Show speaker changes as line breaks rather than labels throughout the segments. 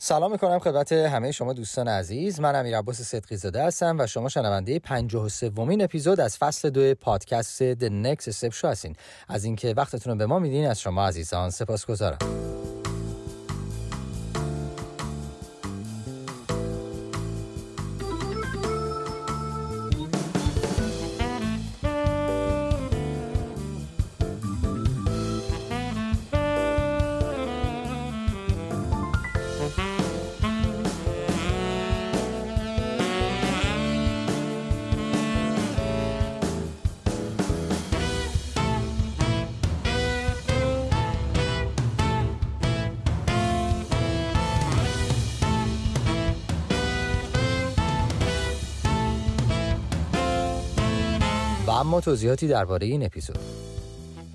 سلام می‌کنم خدمت همه شما دوستان عزیز. من امیر عباس صدقی زاده هستم و شما شنونده 53 ومین اپیزود از فصل دو پادکست The Next Step Show هستین. از اینکه وقتتون رو به ما میدین از شما عزیزان سپاسگزارم. توضیحاتی درباره این اپیزود.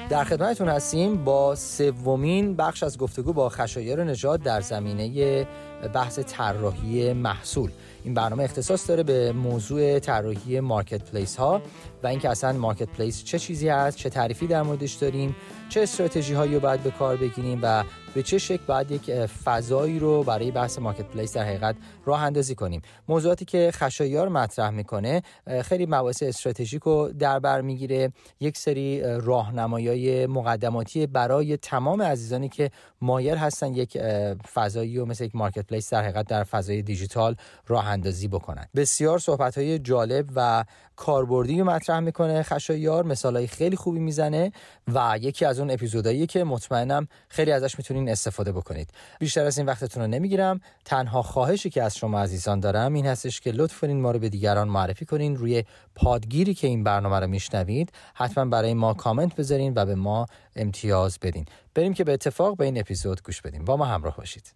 در خدمتتون هستیم با سومین بخش از گفتگو با خشایر نژاد در زمینه بحث طراحی محصول. این برنامه اختصاص داره به موضوع طراحی marketplace ها و اینکه اصلا marketplace چه چیزی هست چه تعریفی در موردش داریم چه استراتژی هایی رو باید به کار بگیریم و به چه شکل باید یک فضایی رو برای بحث marketplace در حقیقت راه اندازی کنیم؟ موضوعاتی که خشایار مطرح می‌کنه خیلی مباحث استراتژیک رو در بر می‌گیره. یک سری راهنمایی مقدماتی برای تمام عزیزانی که مایل هستن یک فضایی و مثل یک مارکت پلیس در حقیقت در فضای دیجیتال راه اندازی بکنن. بسیار صحبت های جالب و کاربردی مطرح می‌کنه خشایار مثال های خیلی خوبی می‌زنه و یکی از اون اپیزودایی که مطمئنم خیلی ازش می‌تونین استفاده بکنید. بیشتر از این وقتتون رو نمی‌گیرم. تنها خواهشی که از شما عزیزان دارم این هستش که لطف کنین ما رو به دیگران معرفی کنین. روی پادگیری که این برنامه رو میشنوید حتما برای ما کامنت بذارین و به ما امتیاز بدین. بریم که به اتفاق به این اپیزود گوش بدیم. با ما همراه باشید.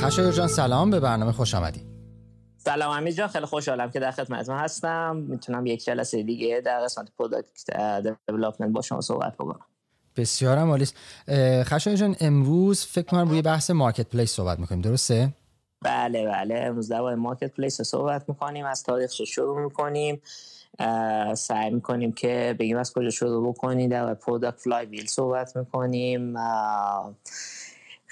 خشایر جان سلام. به برنامه خوش آمدی.
سلام امیر جان خیلی خوشحالم که در خدمتتون هستم. می‌تونم یک جلسه دیگه در قسمت product development با شما صحبت بکنم.
بسیارم عالی خشایر جان امروز فکر کنم روی بحث marketplace صحبت می‌کنیم درسته؟
بله بله. امروز در marketplace صحبت می‌کنیم. از تاریخش شروع می‌کنیم. سعی می‌کنیم که بگیم از کجا شروع بکنیم. در product flywheel صحبت می‌کنیم.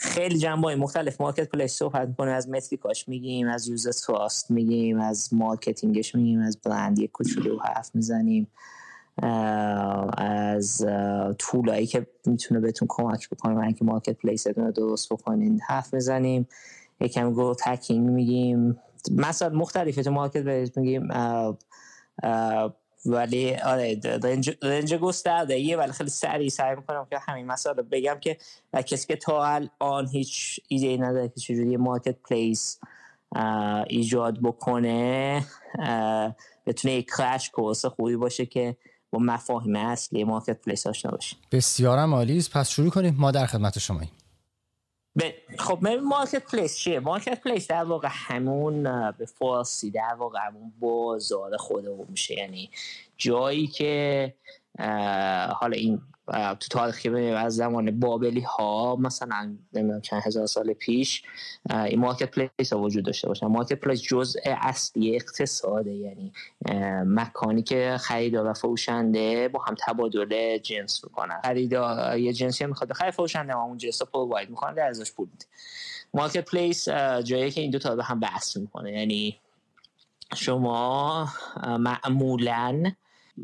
خیلی جنبه مختلف marketplace صحبت می‌کنه. از metric هاش میگیم از user trust میگیم از marketing ش میگیم از برند یک کوچولو حرف می‌زنیم. از tool هایی که می‌تونه بهتون کمک بکنه. برای اینکه marketplace رو درست بکنین حرف می‌زنیم. یکم growth hacking میگیم. مسائل مختلفی تو marketplace میگیم ولی آره range, range گسترده ولی خیلی سریع سعی می‌کنم که همین مسئله بگم که کسی که تا الان هیچ ایده ای نداره که چجوری marketplace ایجاد بکنه بتونه یک crash course خوبی باشه که با مفاهیم اصلی marketplace آشنا باشه.
بسیارم عالی. پس شروع کنیم. ما در خدمت شماییم.
خب marketplace چیه؟ marketplace در واقع همون به فارسی در واقع همون بازار خودمون میشه. یعنی جایی که حالا این تو تاریخی از زمان بابلی ها مثلا نمی‌دونم چند هزار سال پیش این marketplace ها وجود داشته باشن. marketplace جزء اصلی اقتصاده یعنی مکانی که خریدار و فروشنده با هم تبادل جنس می‌کنن. خریدار یه جنسی می‌خواد بخره فروشنده و اون جنس رو provide می‌کنه در ازاش پول میده. marketplace جایی که این دو تا به هم وصل می‌کنه. یعنی شما معمولاً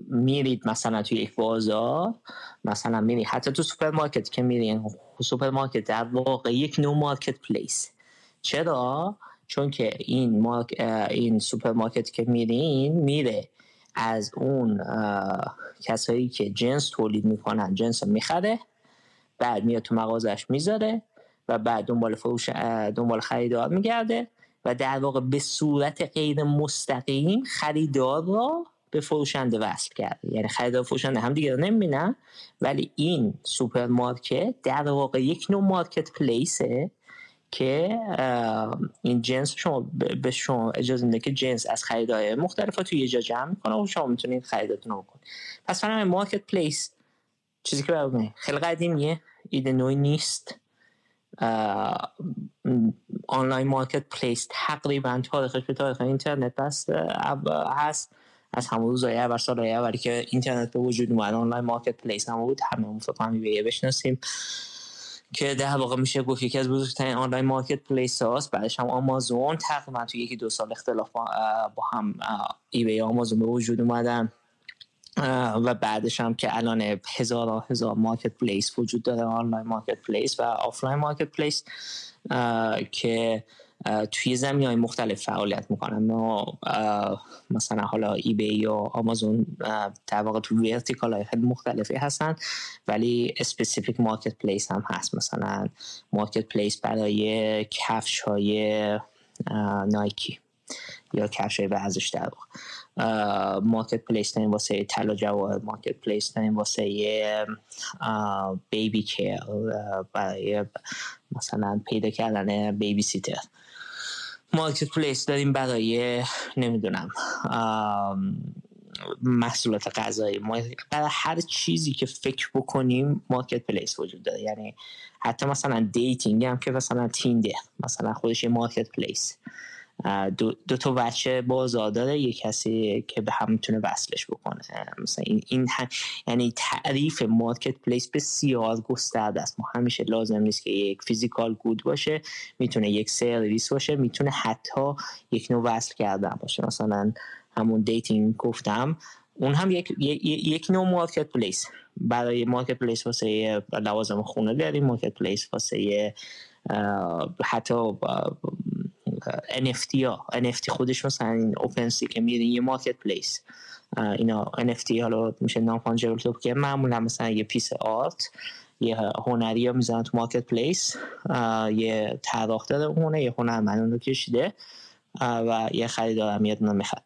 میرید مثلا توی یک بازار مثلا میرید حتی تو سوپرمارکت که میرین سوپرمارکت در واقع یک نوع marketplace. چرا؟ چون که این مارک این سوپرمارکت که میرین میره از اون کسایی که جنس تولید می‌کنن جنس می‌خره بعد میاد تو مغازش می‌ذاره و بعد دنبال فروش دنبال خریدار میگرده و در واقع به صورت غیر مستقیم خریدار را به فروشنده وصل کرده یعنی خریدار فروشنده هم دیگه رو ولی این سوپرمارکت در واقع یک نوع marketplace ه که این جنس شما به شما اجازه میده که جنس از خریدهای مختلف توی یه جا جمع می‌کنه و شما می‌تونید خریداتون رو بکنید. پس مفهوم marketplace چیزی که برای خیلی قدیمیه. ایده نویی نیست. online marketplace تقریبا تاریخش به تاریخ اینترنت بسته است. از همون روزای اول سالهای اولی که اینترنت به وجود اومد online marketplace هم بود همه فکر کنم بشناسیم. که در واقع میشه گفت یکی از بزرگترین online marketplace هاست بعدش هم آمازون. تقریبا تو یکی دو سال اختلاف با, هم eBay آمازون به وجود اومدن. و بعدش هم که الان هزار هزار marketplace وجود داره online marketplace و offline marketplace که توی زمین های مختلف فعالیت می‌کنن. ما مثلا حالا eBay یا آمازون در واقع تو vertical های خیلی مختلفی هستن ولی specific marketplace هم هست. مثلا marketplace برای کفش های نایکی یا کفش های ورزش در واقع. marketplace داریم واسه طلا جواهر marketplace داریم واسه baby care برای مثلا پیدا کردن babysitter marketplace داریم برای نمی‌دونم محصولات غذایی. برای هر چیزی که فکر بکنیم marketplace وجود داره. یعنی حتی مثلا dating هم که مثلا Tinder ه مثلا خودش یه marketplace دو, دو تا بچه بازار داره یه کسی که به هم می‌تونه وصلش بکنه. مثلا این, این یعنی تعریف marketplace بسیار گسترده است. ما همیشه لازم نیست که یک physical good باشه می‌تونه یک سرویس باشه می‌تونه حتی یک نوع وصل کردن باشه. مثلا همون dating گفتم اون هم یک, یک نوع marketplace برای marketplace واسه لوازم خونه داریم marketplace واسه حتی NFT ها. NFT خودش مثلا این OpenSea که میرین یه marketplace اینا NFT حالا میشه non-fungible token که معمولا مثلا یه piece art یه هنری ها می‌زنن تو marketplace یه طراح داره اونه یه هنرمند اون رو کشیده. و یه خریدار هم یه دونه می‌خواد.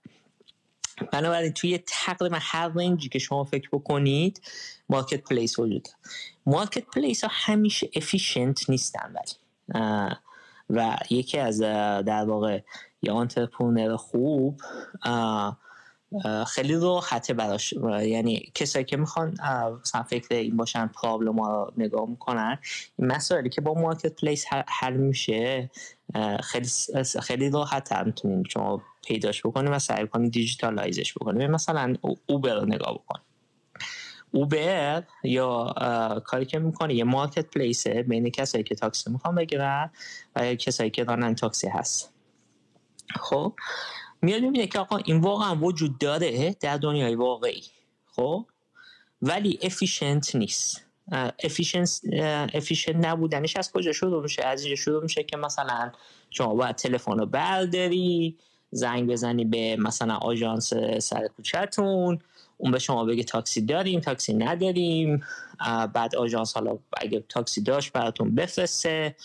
بنابراین توی تقریبا هر range ی که شما فکر بکنید marketplace وجود marketplace ها همیشه efficient نیستن ولی. و یکی از در واقع یه خوب خیلی راحته براش. یعنی کسایی که می‌خوان مثلا فکر این باشن problem رو نگاه می‌کنن این مسائلی که با marketplace حل میشه خیلی خیلی راحت هم می‌تونین شما پیداش بکنید و سعی کنید digitalize ش بکنید مثلا Uber رو نگاه بکن. Uber یا کاری که می‌کنه یه marketplace ه بین کسایی که تاکسی می‌خوان بگیرن و کسایی که راننده تاکسی هست. خب میاد می‌بینه که آقا این واقعا وجود داره در دنیای واقعی. خب ولی efficient نیست. efficient نبودنش از کجا شروع میشه؟ از اینجا شروع میشه که مثلا شما باید تلفن رو برداری زنگ بزنی به مثلا آژانس سر کوچهتون اون به شما بگه تاکسی داریم تاکسی نداریم. بعد آژانس حالا اگه تاکسی داشت براتون بفرسته.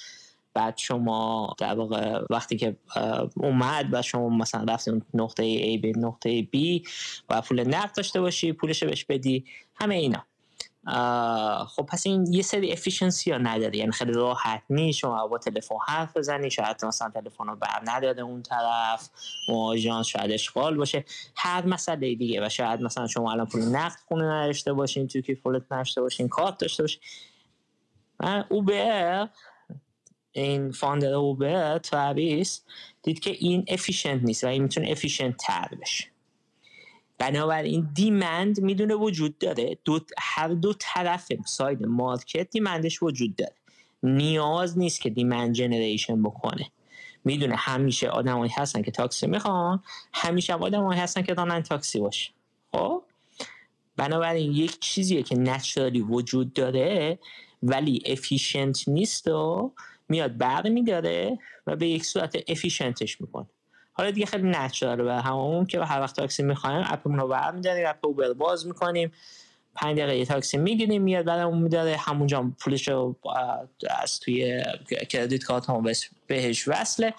بعد شما در واقع وقتی که اومد و شما مثلا رفتیم نقطه A به نقطه B و پول نقد داشته باشی پولش بهش بدی همه اینا. خب پس این یه سری افیشنسی ها نداره. یعنی خیلی راحت نیست. شما با تلفن حرف بزنی. شاید مثلا تلفن رو بر نداره اون طرف. آژانس شاید اشغال باشه. هر مسئله دیگه. و شاید مثلا شما الان پول نقد خونه نداشته باشین. توی که پولت نداشته باشین. کارت داشته باشین. اوبر این founder اوبر تراویس دید که این efficient نیست و این می‌تونه efficient تر بشه. بنابراین demand می‌دونه وجود داره. دو هر دو طرف side market demand ش وجود داره. نیاز نیست که demand generation بکنه. می‌دونه همیشه آدمایی هستن که تاکسی می‌خوان همیشه آدمایی هستن که دارن تاکسی باشه. خب؟ بنابراین یک چیزیه که naturally وجود داره ولی efficient نیست و میاد برمی میداره و به یک صورت efficient ش می‌کنه. حالا دیگه خیلی natural و همون که هر وقت تاکسی می‌خوایم اپمون رو برمیداریم اپ اوبر باز می‌کنیم. پنج دقیقه یه تاکسی می‌گیریم میاد اون میداره. همونجا پولش رو از توی credit card هم بهش وصله.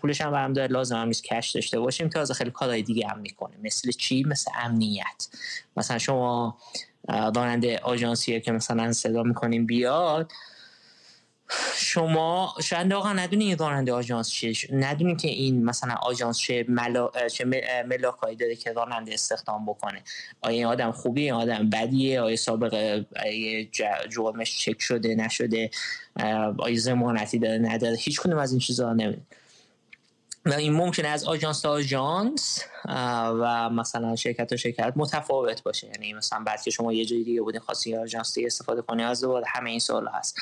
پولش هم برم داره. لازم هم cash داشته باشیم. تازه خیلی کارهای دیگه هم می‌کنیم. مثل چی؟ مثل امنیت. مثلا شما راننده آژانسیه که مثلا صدا می‌کنیم بیاد شما شاید واقعا ندونی این راننده آژانس چیه. ندونی که این مثلا آژانس چه ملا چه ملاکایی داره که راننده استخدام بکنه. آیا این آدم خوبیه؟ آدم بدیه؟ آیا سابقه جرمش چک شده نشده؟ آیا زمانتی داره نداره؟ هیچ کنیم از این چیزا نمی‌دونی. و این ممکنه از آژانس تا آژانس و مثلا شرکت تا شرکت متفاوت باشه. یعنی مثلا بعد که شما یه جایی دیگه بودین خواستی آژانس استفاده کنی از دوباره همه این سوال هست.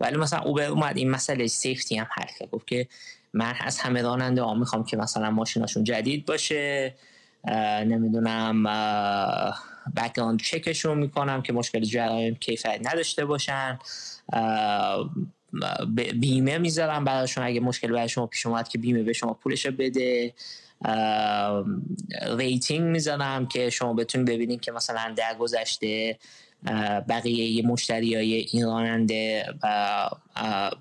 ولی مثلا اوبر اومد این مسئله safety هم کرد. گفت که من از همه راننده ها می‌خوام که مثلا ماشیناشون جدید باشه. نمی‌دونم background check شون می‌کنم که مشکل جرایم کیفری نداشته باشن. بیمه می‌ذارم براشون. اگه مشکل برای شما پیش اومد که بیمه به شما پولش بده. rating می‌ذارم که شما بتونید ببینید که مثلا در گذشته بقیه مشتری های این راننده و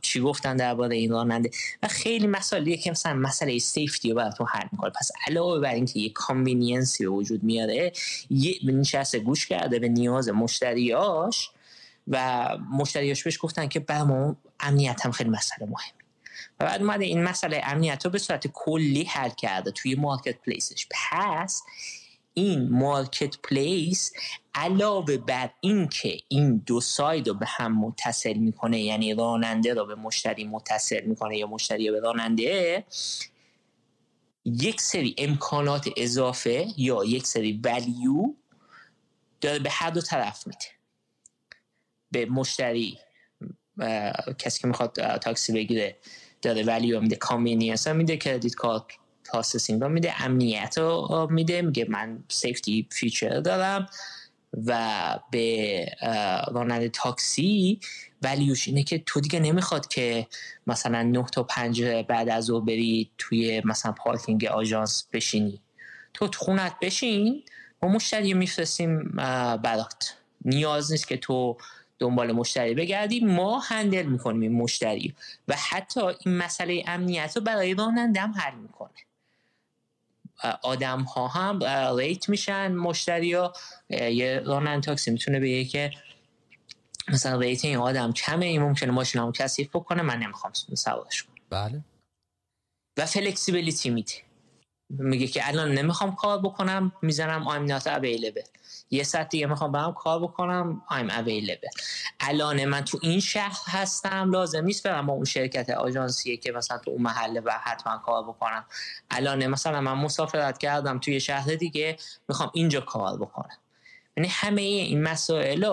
چی گفتن درباره این راننده و خیلی مسائلیه که مثلا مسئله safety رو براتون حل می‌کنه پس علاوه بر اینکه یه convenience ی به وجود میاره یه نشسته گوش کرده به نیاز مشتریاش و مشتریاش بهش گفتن که بر ما امنیت هم خیلی مسئله مهمی. و بعد اومده این مسئله امنیت رو به صورت کلی حل کرده توی marketplace ش پس این marketplace علاوه بر اینکه این دو side رو به هم متصل می‌کنه یعنی راننده رو به مشتری متصل می‌کنه یا مشتری به راننده یک سری امکانات اضافه یا یک سری value داره به هر دو طرف میده. به مشتری کسی که می‌خواد تاکسی بگیره داره value میده convenience میده credit card processing رو میده امنیت رو میده میگه من safety feature دارم و به راننده تاکسی value ش اینه که تو دیگه نمی‌خواد که مثلا نه تا پنج بعد از ظهر بری توی مثلا پارکینگ آژانس بشینی. تو تو خونت بشین ما مشتری میفرستیم برات. نیاز نیست که تو دنبال مشتری بگردی ما handle می‌کنیم این مشتری و حتی این مسئله امنیت رو برای راننده هم حل می‌کنه. آدم ها هم rate میشن مشتری ها یه راننده تاکسی می‌تونه بگه که مثلا rate این آدم کمه این ممکنه ماشین هم کثیف بکنه من نمی‌خوام سوارش کنم.
بله.
و فلکسیبیلیتی میده. میگه که الان نمی‌خوام کار بکنم می‌زنم I'm not available. یه ساعت دیگه می‌خوام برم کار بکنم I'm available. الان من تو این شهر هستم لازم نیست برم با اون شرکت آژانسیه که مثلا تو اون محله و حتما کار بکنم. الان مثلا من مسافرت کردم توی شهر دیگه می‌خوام اینجا کار بکنم. یعنی همه این مسائل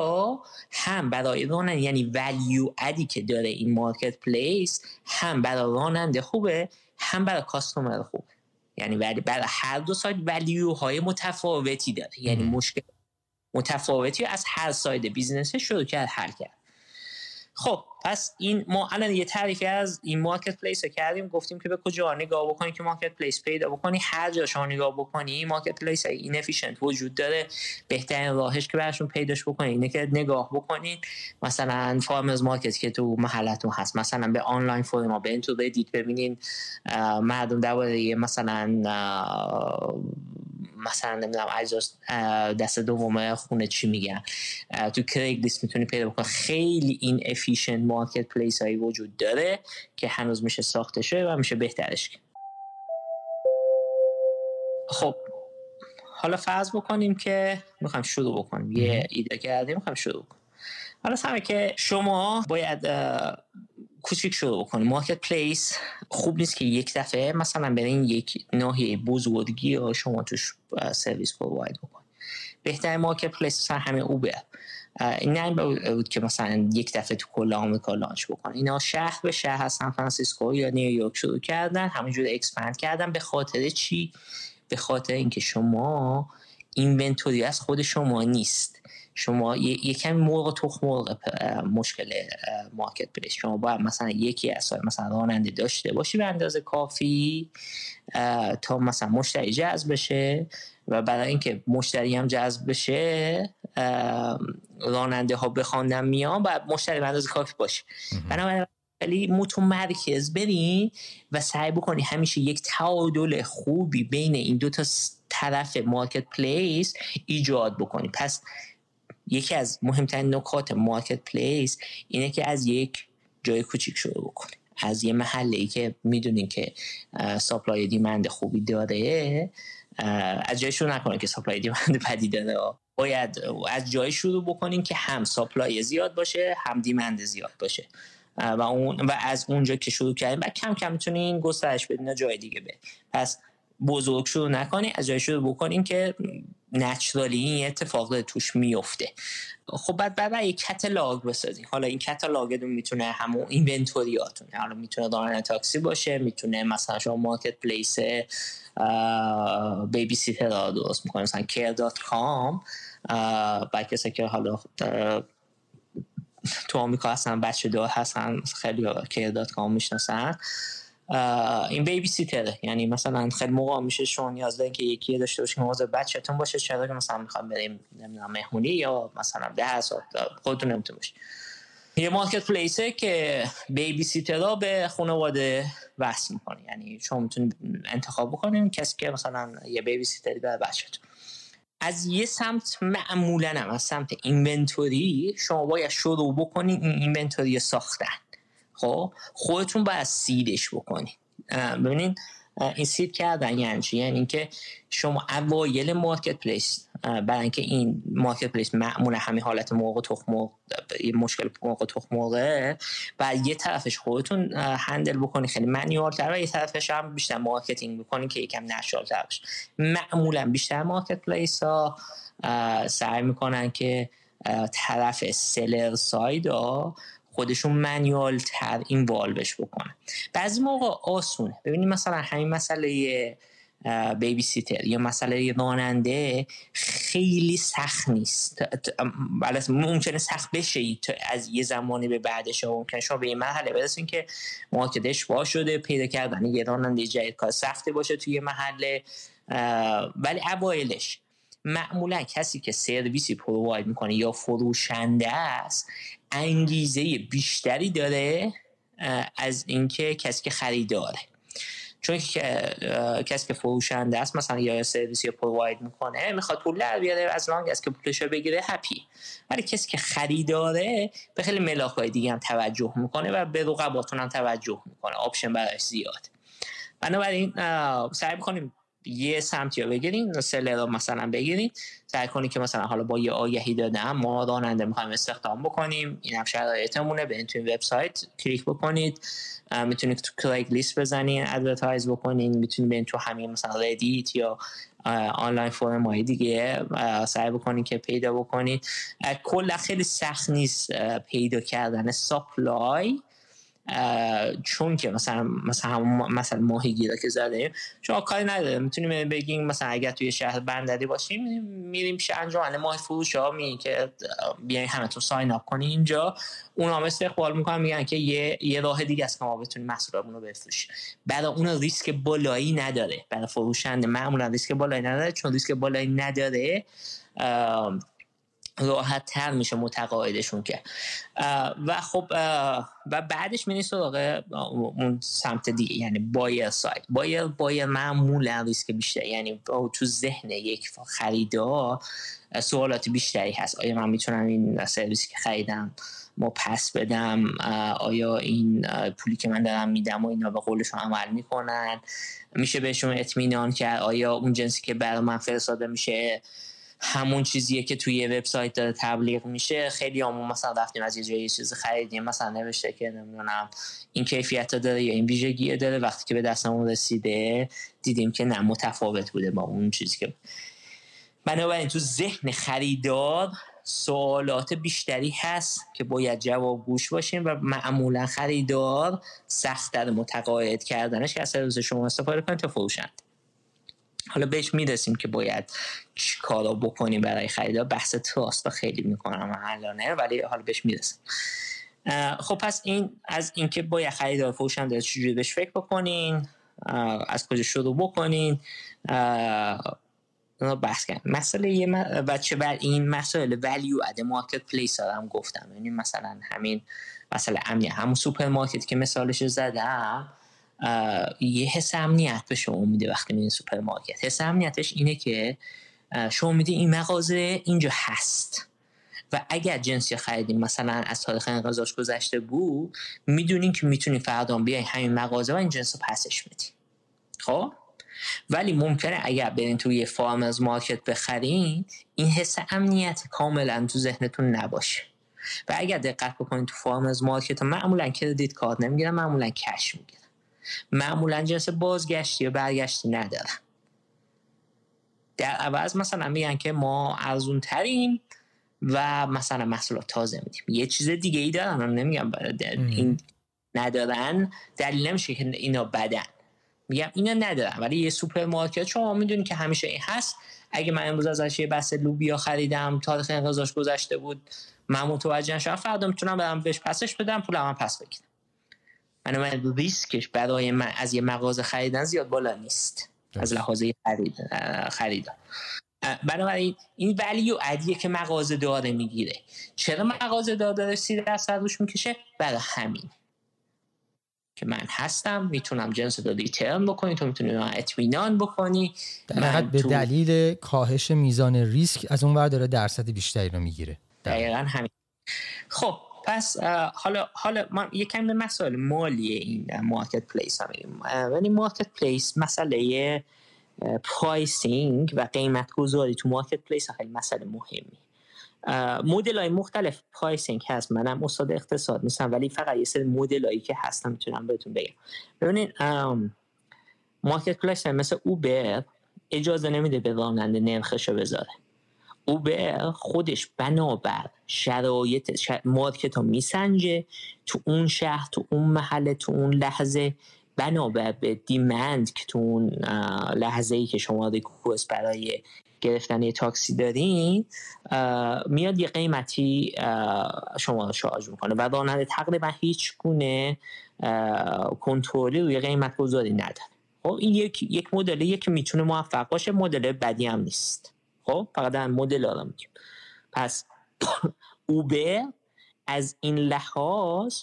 هم برای راننده یعنی ولیو ادی که داره این مارکت پلیس هم برای راننده خوبه هم برای customer خوبه. یعنی برای هر دو side value های متفاوتی داره. یعنی مشکل متفاوتی از هر side business شروع کرد حل کرد. خب پس این ما الان یه تعریفی از این marketplace رو کردیم گفتیم که به کجا نگاه بکنی که marketplace پیدا بکنی هر جا شما نگاه بکنی marketplace inefficient وجود داره. بهترین راهش که براشون پیداش بکنی اینه که نگاه بکنین مثلا farmers market که تو محلتون هست مثلا به online forum به این تو ببینین. مردم درباره مثلا مثلا نمی‌دونم اجناس دست دوم خونه چی میگن. تو Craigslist می‌تونی پیدا بکنی. خیلی inefficient marketplace هایی وجود داره که هنوز میشه ساخته شده و میشه بهترش کرد. خب حالا فرض بکنیم که می‌خوایم شروع بکنیم. یه ایده کردیم می‌خوایم شروع کنیم حالا سمه که شما باید کوچیک شروع بکنیم marketplace خوب نیست که یک دفعه مثلا برین یک ناحیه بزرگی یا شما توش سرویس provide بکنید. بهترین marketplace مثلا همین اوبر. این نه بود که مثلا یک دفعه تو کل آمریکا launch بکنن اینا شهر به شهر از سان فرانسیسکو یا نیویورک شروع کردن همینجور expand کردن. به خاطر چی؟ به خاطر اینکه شما اینونتوری از خود شما نیست. شما یه کمی مرغ تخم مرغ مشکل مارکت پلیس. شما باید مثلا یکی از مثلا راننده داشته باشی به اندازه کافی تا مثلا مشتری جذب بشه و برای اینکه مشتری هم جذب بشه راننده ها بخواندن میان باید مشتری به اندازه کافی باشه. بنابراین ولی متمرکز برین و سعی بکنی همیشه یک تعادل خوبی بین این دو تا طرف marketplace ایجاد بکنی. پس یکی از مهمترین نکات marketplace اینه که از یک جای کوچیک شروع بکنید از یه محله ای که می‌دونین که supply demand خوبی داره از جای شروع نکنه که supply demand بدی داره. باید از جای شروع بکنین که هم supply زیاد باشه هم demand زیاد باشه. و اون و از اونجا که شروع کردیم بعد کم کم می‌تونین گسترش بدین جای دیگه به پس بزرگ شروع نکنی از جای شروع بکنین که نچرالی این اتفاق توش میفته. خب بعد بعد یه کتلاگ بسازین حالا این کتلاگتون می‌تونه همون اینونتوریاتون حالا می‌تونه دارن تاکسی باشه می‌تونه مثلا شما مارکت پلیس بیبی سیتر را درست می‌کنه مثلا care.com بعد کسی که حالا تو آمریکا هستن بچه دار هستن خیلی care.com می‌شناسن. این babysitter ه یعنی مثلا خیلی موقع میشه شما دارین که یکی داشته باشین مواظب بچه‌تون باشه چرا که مثلا می‌خوام بریم نمی‌دونم مهمونی یا مثلا ده ساعت خودتون نمیتون باشه. یه marketplace ه که babysitter به خانواده وصل می‌کنه. یعنی شما می‌تونید انتخاب بکنین کسی که مثلا یه babysitter ی برای بچه‌تون. از یه سمت معمولا هم از سمت inventory شما باید شروع بکنین این inventory ساختن. خب خودتون باید seed ش بکنید ببینین این seed کردن یعنی چی یعنی اینکه شما اوایل marketplace برای اینکه این marketplace معمولا همین حالت مرغ و تخم مشکل مرغ و تخم مرغه و یه طرفش خودتون handle بکنی خیلی manual تر و یه طرفش هم بیشتر marketing بکنی که یکم natural تر معمولا بیشتر marketplace ها سعی می‌کنن که طرف سلر ساید ها خودشون منیال تر این والوش بکنن. بعضی موقع آسونه. ببینید مثلا همین مسئله بیبی سیتر یا مسئله راننده خیلی سخت نیست. بله ممکنه سخت بشه از یه زمانی به بعدش و ممکن شما به این مرحله برسین که مارکتش با شده پیدا کردن یه راننده جدید کار سخته باشه توی محله ولی اوایلش معمولا کسی که سرویسی provide می‌کنه یا فروشنده است انگیزه بیشتری داره از اینکه کسی که خریداره. چون کسی که فروشنده است مثلا یا سرویسی provide می‌کنه می‌خواد پول در بیاره as long as که پولش بگیره happy ولی کسی که خریداره به خیلی ملاک های دیگه هم توجه می‌کنه و به رقباتون هم توجه می‌کنه option براش زیاد. بنابراین سعی می‌کنیم یه سمتی رو بگیرین seller رو مثلا بگیرین سعی کنید که مثلا حالا با یه آگهی دادم ما راننده می‌خوایم استخدام بکنیم. این هم شرایطمونه. به توی وبسایت کلیک بکنید. می‌تونید تو Craigslist بزنین advertise بکنین. می‌تونید برین تو همین مثلا Reddit یا آنلاین forum های دیگه سعی بکنید که پیدا بکنید کلا خیلی سخت نیست پیدا کردن. supply چون که مثلا مثلا مثلا ماهی که زدیم شما کاری نداره می‌تونیم بگیم مثلا اگر توی شهر بندری باشیم میریم پیش انجمن ماهی فروش ها می که بیاین همتون ساین اپ کنی اینجا. اونا هم استقبال می‌کنن میگن که یه یه راه دیگه است که ما بتونیم محصولمون رو بفروشیم. برای اون ریسک بالایی نداره. برای فروشنده معمولا ریسک بالایی نداره چون ریسک بالایی نداره راحت تر میشه متقاعدشون که. و خب و بعدش میری سراغ اون سمت دیگه یعنی بایر سایت بایر بایر معمولا ریسک بیشتر یعنی تو ذهن یک خریدار سوالات بیشتری هست. آیا من می‌تونم این سرویسی که خریدم ما پس بدم؟ آیا این پولی که من دارم میدم و اینا به قولشون عمل می‌کنن؟ میشه بهشون اطمینان کرد؟ آیا اون جنسی که برای من فرستاده میشه همون چیزیه که توی وبسایت داره تبلیغ میشه. خیلی همون مثلا رفتیم از یه جایی چیز خریدیم مثلا نوشته که نمی‌دونم این کیفیت داره یا این ویژگی داره. وقتی که به دستمون رسیده دیدیم که نه متفاوت بوده با اون چیزی که بنابراین تو ذهن خریدار سوالات بیشتری هست که باید جواب گوش باشیم و معمولا خریدار سختتر متقاعد کردنش که از شما استفاده کنید تا فروشند. حالا بهش می‌رسیم که باید چی کارا بکنیم برای خریدار بحث trust خیلی می‌کنم الانه ولی حالا بهش می‌رسیم. خب پس این از اینکه باید خریدار فروشنده چجوری بهش فکر بکنین از کجا شروع بکنین بحث کنیم مسئله یه و چه بر این مسئله value add marketplace هم گفتم. یعنی مثلا همین مسئله امنیت. همون سوپرمارکت که مثالش زدم یه حس امنیت به شما میده وقتی میدین سوپرمارکت. حس امنیتش اینه که شما میدی این مغازه اینجا هست. و اگر جنسی خریدیم مثلا از تاریخ انقضاش گذشته بود می‌دونین که می‌تونین فردا بیاین همین مغازه و این جنس رو پسش بدین. خب؟ ولی ممکنه اگر برین توی farmers market بخرین این حس امنیت کاملا تو ذهنتون نباشه. و اگر دقت بکنید تو farmers market معمولا credit card نمی‌گیرن معمولا cash می‌گیرن. معمولا جنس بازگشتی یا برگشتی ندارن در عوض مثلا میگن که ما ارزون تریم و مثلا محصولات تازه میدیم. یه چیز دیگه ای دارن من نمیگم این ندارن. دلیل نمیشه که اینا بدن. میگم اینا ندارن ولی یه سوپرمارکت شما می‌دونی که همیشه این هست. اگه من امروز ازش یه بسته لوبیا خریدم تاریخ انقضاش گذشته بود من متوجه نشدم فردا می‌تونم برم بهش پسش بدم پول من پس بگیرم. من من ریسکش برای من از یه مغازه خریدن زیاد بالا نیست. از لحاظ خرید خریدن. بنابراین این value add یه که مغازه داره می‌گیره. چرا مغازه داره سی درصد روش می‌کشه؟ برای همین. که من هستم می‌تونم جنس رو return بکنی تو می‌تونی اطمینان بکنی.
در به دلیل کاهش میزان ریسک از اون ور داره درصد بیشتری رو می‌گیره.
دقیقا همین. خب پس حالا حالا ما یکم به مسائل مالی این marketplace هم ولی marketplace مسئله pricing و قیمت گذاری تو marketplace خیلی مسئله مهمی. مدل های مختلف pricing هست منم استاد اقتصاد نیستم ولی فقط یه سری مدل هایی که هستم می‌تونم بهتون بگم. ببینید marketplace مثل Uber اجازه نمیده به راننده نرخشو بذاره. اوبر خودش بنابر شرایط مارکت رو میسنجه تو اون شهر تو اون محله تو اون لحظه بنابر به دیمند که تو اون لحظه ای که شما ریکوست برای گرفتن یه تاکسی دارین میاد یه قیمتی شما رو شارژ می‌کنه و راننده تقریبا هیچ گونه کنترلی روی قیمت گذاری نداره. خب این یک یک مدلی که می‌تونه موفق باشه مدل بدی هم نیست. خب فقط در مدل ها میگیم. پس اوبر از این لحاظ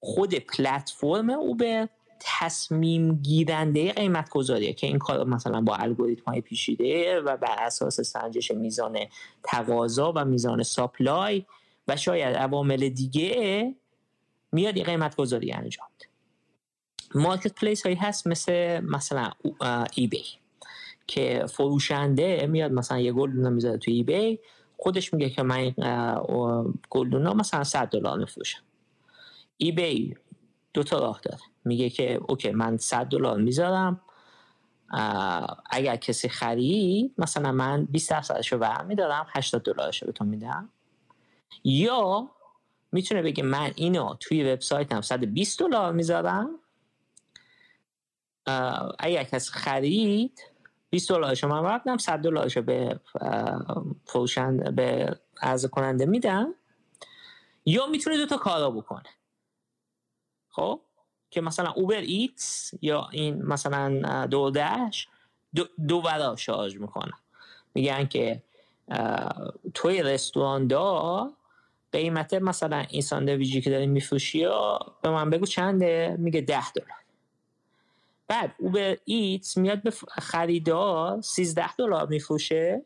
خود پلتفرم اوبر تصمیم گیرنده قیمت گذاریه که این کار مثلا با الگوریتم های پیشیده و بر اساس سنجش میزان تقاضا و میزان ساپلای و شاید عوامل دیگه میاد یه قیمت گذاری انجام مارکت پلیس هایی هست مثل مثلا ای بی که فروشنده میاد مثلا یه گلدونه می‌ذاره تو ای بی خودش میگه که من گلدونه مثلا 100 دلار میفروشم. ای بی دو تا راه داره. میگه که اوکی من 100 دلار می‌ذارم اگر کسی خرید مثلا من 20 درصدش رو برمیدارم 80 دلارش رو بهتون میدم. یا می‌تونه بگه من اینو توی وبسایتم 120 دلار می‌ذارم اگر کسی خرید 20 دلارش رو من برمیدارم 100 دلارش رو به فروشنده به عرضه کننده میدم. یا می‌تونه دو تا کارا بکنه. خب؟ که مثلا اوبر ایتس یا این مثلا دو, دو برا شارژ می‌کنن میگن که توی رستوران دا قیمت مثلا این ساندویجی که داری میفروشی یا به من بگو چنده؟ میگه ده دلار. بعد Uber Eats میاد به خریدار 13 دلار میفروشه.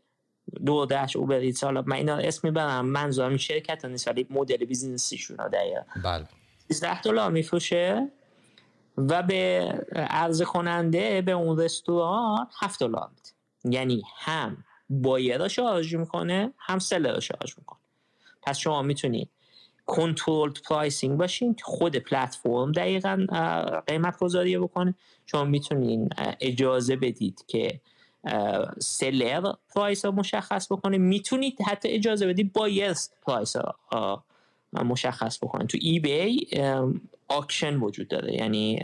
دو دهش Uber Eats. حالا من اینا اسم می‌برم. منظورم شرکت نیست ولی مدل business یشون دقیقا.
بله.
13 دلار میفروشه و به عرضه کننده به اون رستوران 7 دلار میده. یعنی هم buyer رو charge می‌کنه هم seller charge می‌کنه. پس شما می‌تونید کنترل pricing باشین که خود پلتفرم دقیقا قیمت گذاری بکنه. شما می‌تونین اجازه بدید که seller price رو مشخص بکنه. می‌تونید حتی اجازه بدید buyer price رو مشخص بکنه. تو eBay auction وجود داره یعنی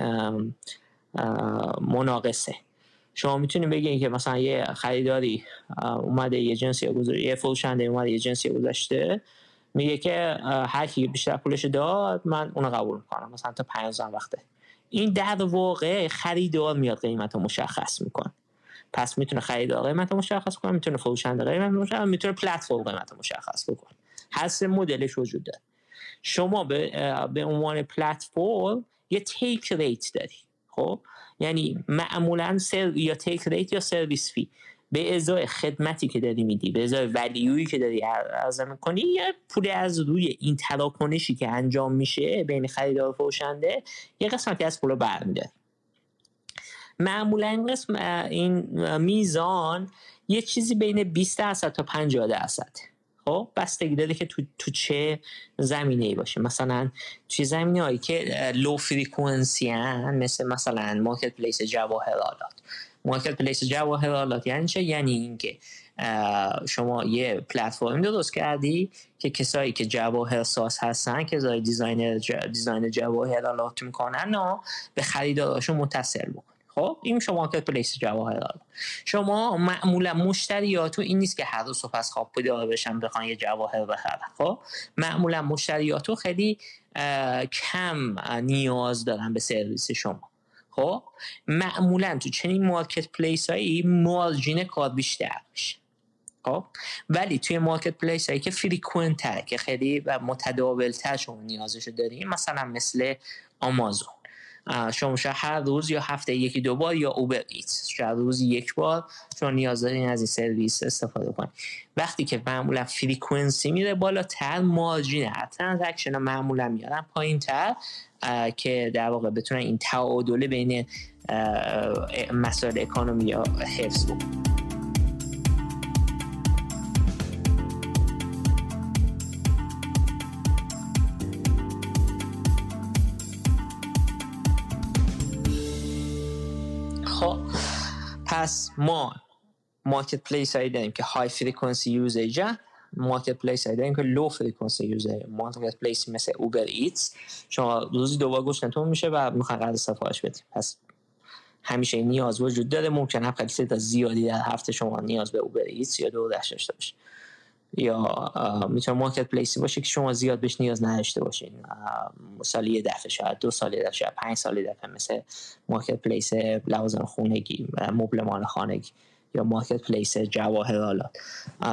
مناقصه. شما می‌تونید بگید که مثلا یه خریداری اومده یه جنسی گذاشته یه فروشنده اومده یه جنسی گذاشته میگه که هر بیشتر پولش داد من اونو قبول می‌کنم. مثلا تا 15 وقته. این در واقع خریدار میاد قیمت رو مشخص می‌کنه. پس می‌تونه خریدار قیمت رو مشخص کنه می‌تونه فروشنده قیمت مشخص می‌تونه پلتفرم قیمت رو مشخص بکنه. هر سه مدلش وجود داره. شما به, به عنوان پلتفرم یه take rate داری خب؟ یعنی معمولا سر یا take rate یا service fee به ازای خدمتی که داری میدی به ازای value یی که داری عرضه می‌کنی یه پول از روی این تراکنشی که انجام میشه بین خریدار و فروشنده یه قسمتی از پول برمیده معمولا این قسم این میزان یه چیزی بین 20 درصد تا 50 درصد. خب؟ بستگی داره که تو, تو چه زمینه ای باشه. مثلا توی زمینه هایی که low frequency مثل مثلا marketplace جواهرالات marketplace جواهرالات یعنی چه؟ یعنی اینکه شما یه پلتفرم درست کردی که کسایی که جواهر ساز هستن که design design جواهرآلات می‌کنن به خریداراشون متصل بکن خب؟ این شما marketplace جواهرات شما معمولا مشتریاتو این نیست که هر روز صبح از خواب بیدار بشن بخوان یه جواهر بخرن. خب؟ معمولا مشتریاتو خیلی کم نیاز دارن به سرویس شما. خب؟ معمولا تو چنین marketplace هایی margin کار بیشتر میشه. خب؟ ولی توی marketplace هایی که frequent تره که خیلی و متداول تر شما نیازشو داریم مثلا مثل آمازون شما شاید هر روز یا هفته یکی دو بار یا Uber Eats شاید روز یک بار چون نیاز دارین از این سرویس استفاده کنید وقتی که معمولا frequency میره بالاتر margin هر transaction معمولا میارن پایین تر که در واقع بتونن این تعادل بین مسائل economy رو حفظ بکنن. پس ما marketplace هایی داریم که high frequency usage marketplace هایی داریم که low frequency usage marketplace مثل Uber Eats شما روزی دوبار گشنتون میشه و می‌خوان غذا سفارش بدیم پس همیشه نیاز وجود داره. ممکنه خیلی تا زیادی در هفته شما نیاز به Uber Eats یا دو داشته باشه. یا می‌تونه marketplace ی باشه که شما زیاد بهش نیاز نداشته باشین. سالی یه دفعه شاید دو سالی دفعه شاید پنج سالی دفعه مثل marketplace لوازم خونگی مبل خانگی. یا marketplace جواهرآلات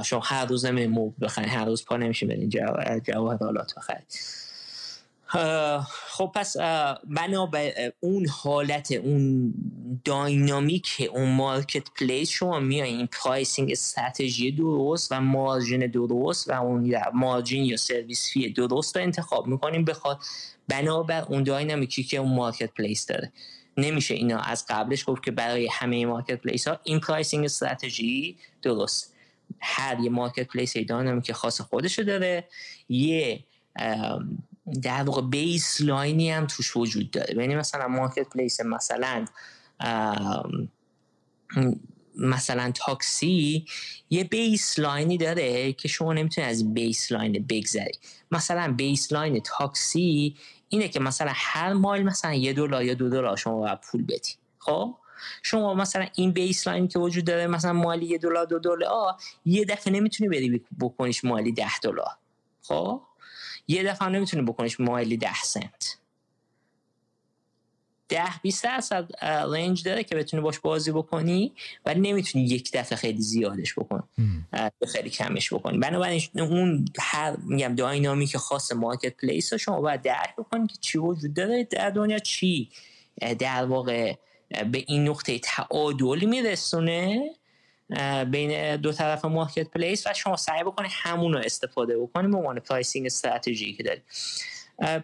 شما هر روز نمیرین مبل بخرید هر روز پا نمیشه برین جواهرآلات بخرید خب پس بنا به اون حالت اون dynamic اون marketplace شما میایین pricing strategy درست و margin درست و اون margin یا service fee درست رو انتخاب می‌کنیم بخواد بنابر اون dynamic ی که اون marketplace داره. نمیشه اینا از قبلش گفت که برای همه marketplace ها این pricing strategy درست. هر یه marketplace dynamic خاص خودشو داره یه در واقع baseline ی هم توش وجود داره. یعنی مثلا marketplace مثلا مثلا تاکسی یه baseline ی داره که شما نمی‌تونی از baseline بگذری. مثلا baseline تاکسی اینه که مثلا هر مایل مثلا یه دلار یا دو دلار شما باید پول بدی. خب؟ شما مثلا این baseline که وجود داره مثلا مایلی یه دلار دو دلار یه دفعه نمی‌تونی بری بکنیش مایلی ده دلار. خب؟ یه دفعه نمی‌تونی بکنیش مایلی ده سنت. ده 20 درصد range داره که بتونی باش بازی بکنی و نمی‌تونی یک دفعه خیلی زیادش بکن خیلی کمش بکنی. بنابراین اون هر میگم dynamic خاص marketplace رو شما باید درک بکنی که چی وجود داره در دنیا چی در واقع به این نقطه تعادل میرسونه بین دو طرف marketplace و شما سعی بکنید همون رو استفاده بکنید به عنوان pricing strategy که دارید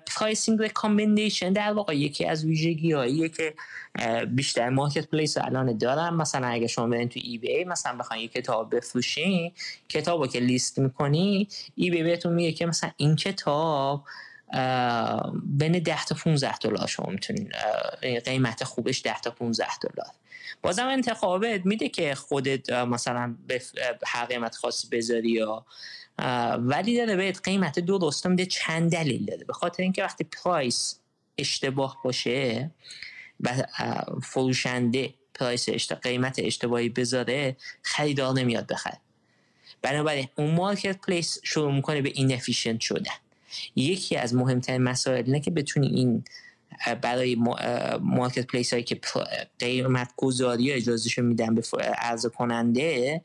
pricing recommendation در واقع یکی از ویژگی هاییه که بیشتر marketplace الان دارن. مثلا اگه شما برین تو eBay مثلا بخواین یک کتاب بفروشین کتابو که لیست می‌کنی eBay بهتون میگه که مثلا این کتاب بین 10 تا 15 دلار شما می‌تونین قیمت خوبش 10 تا 15 دلار. بازم انتخابت میده که خودت مثلا به هر قیمت خاصی بذاری یا ولی داره بهت قیمت درست میده چند دلیل داره به خاطر اینکه وقتی price اشتباه باشه و فروشنده price قیمت اشتباهی بذاره خریدار نمیاد بخره. بنابراین اون marketplace شروع می‌کنه به inefficient شدن. یکی از مهمترین مسائل اینه که بتونی این برای marketplace هایی که قیمت گذاری اجازهشون میدن به عرضه کننده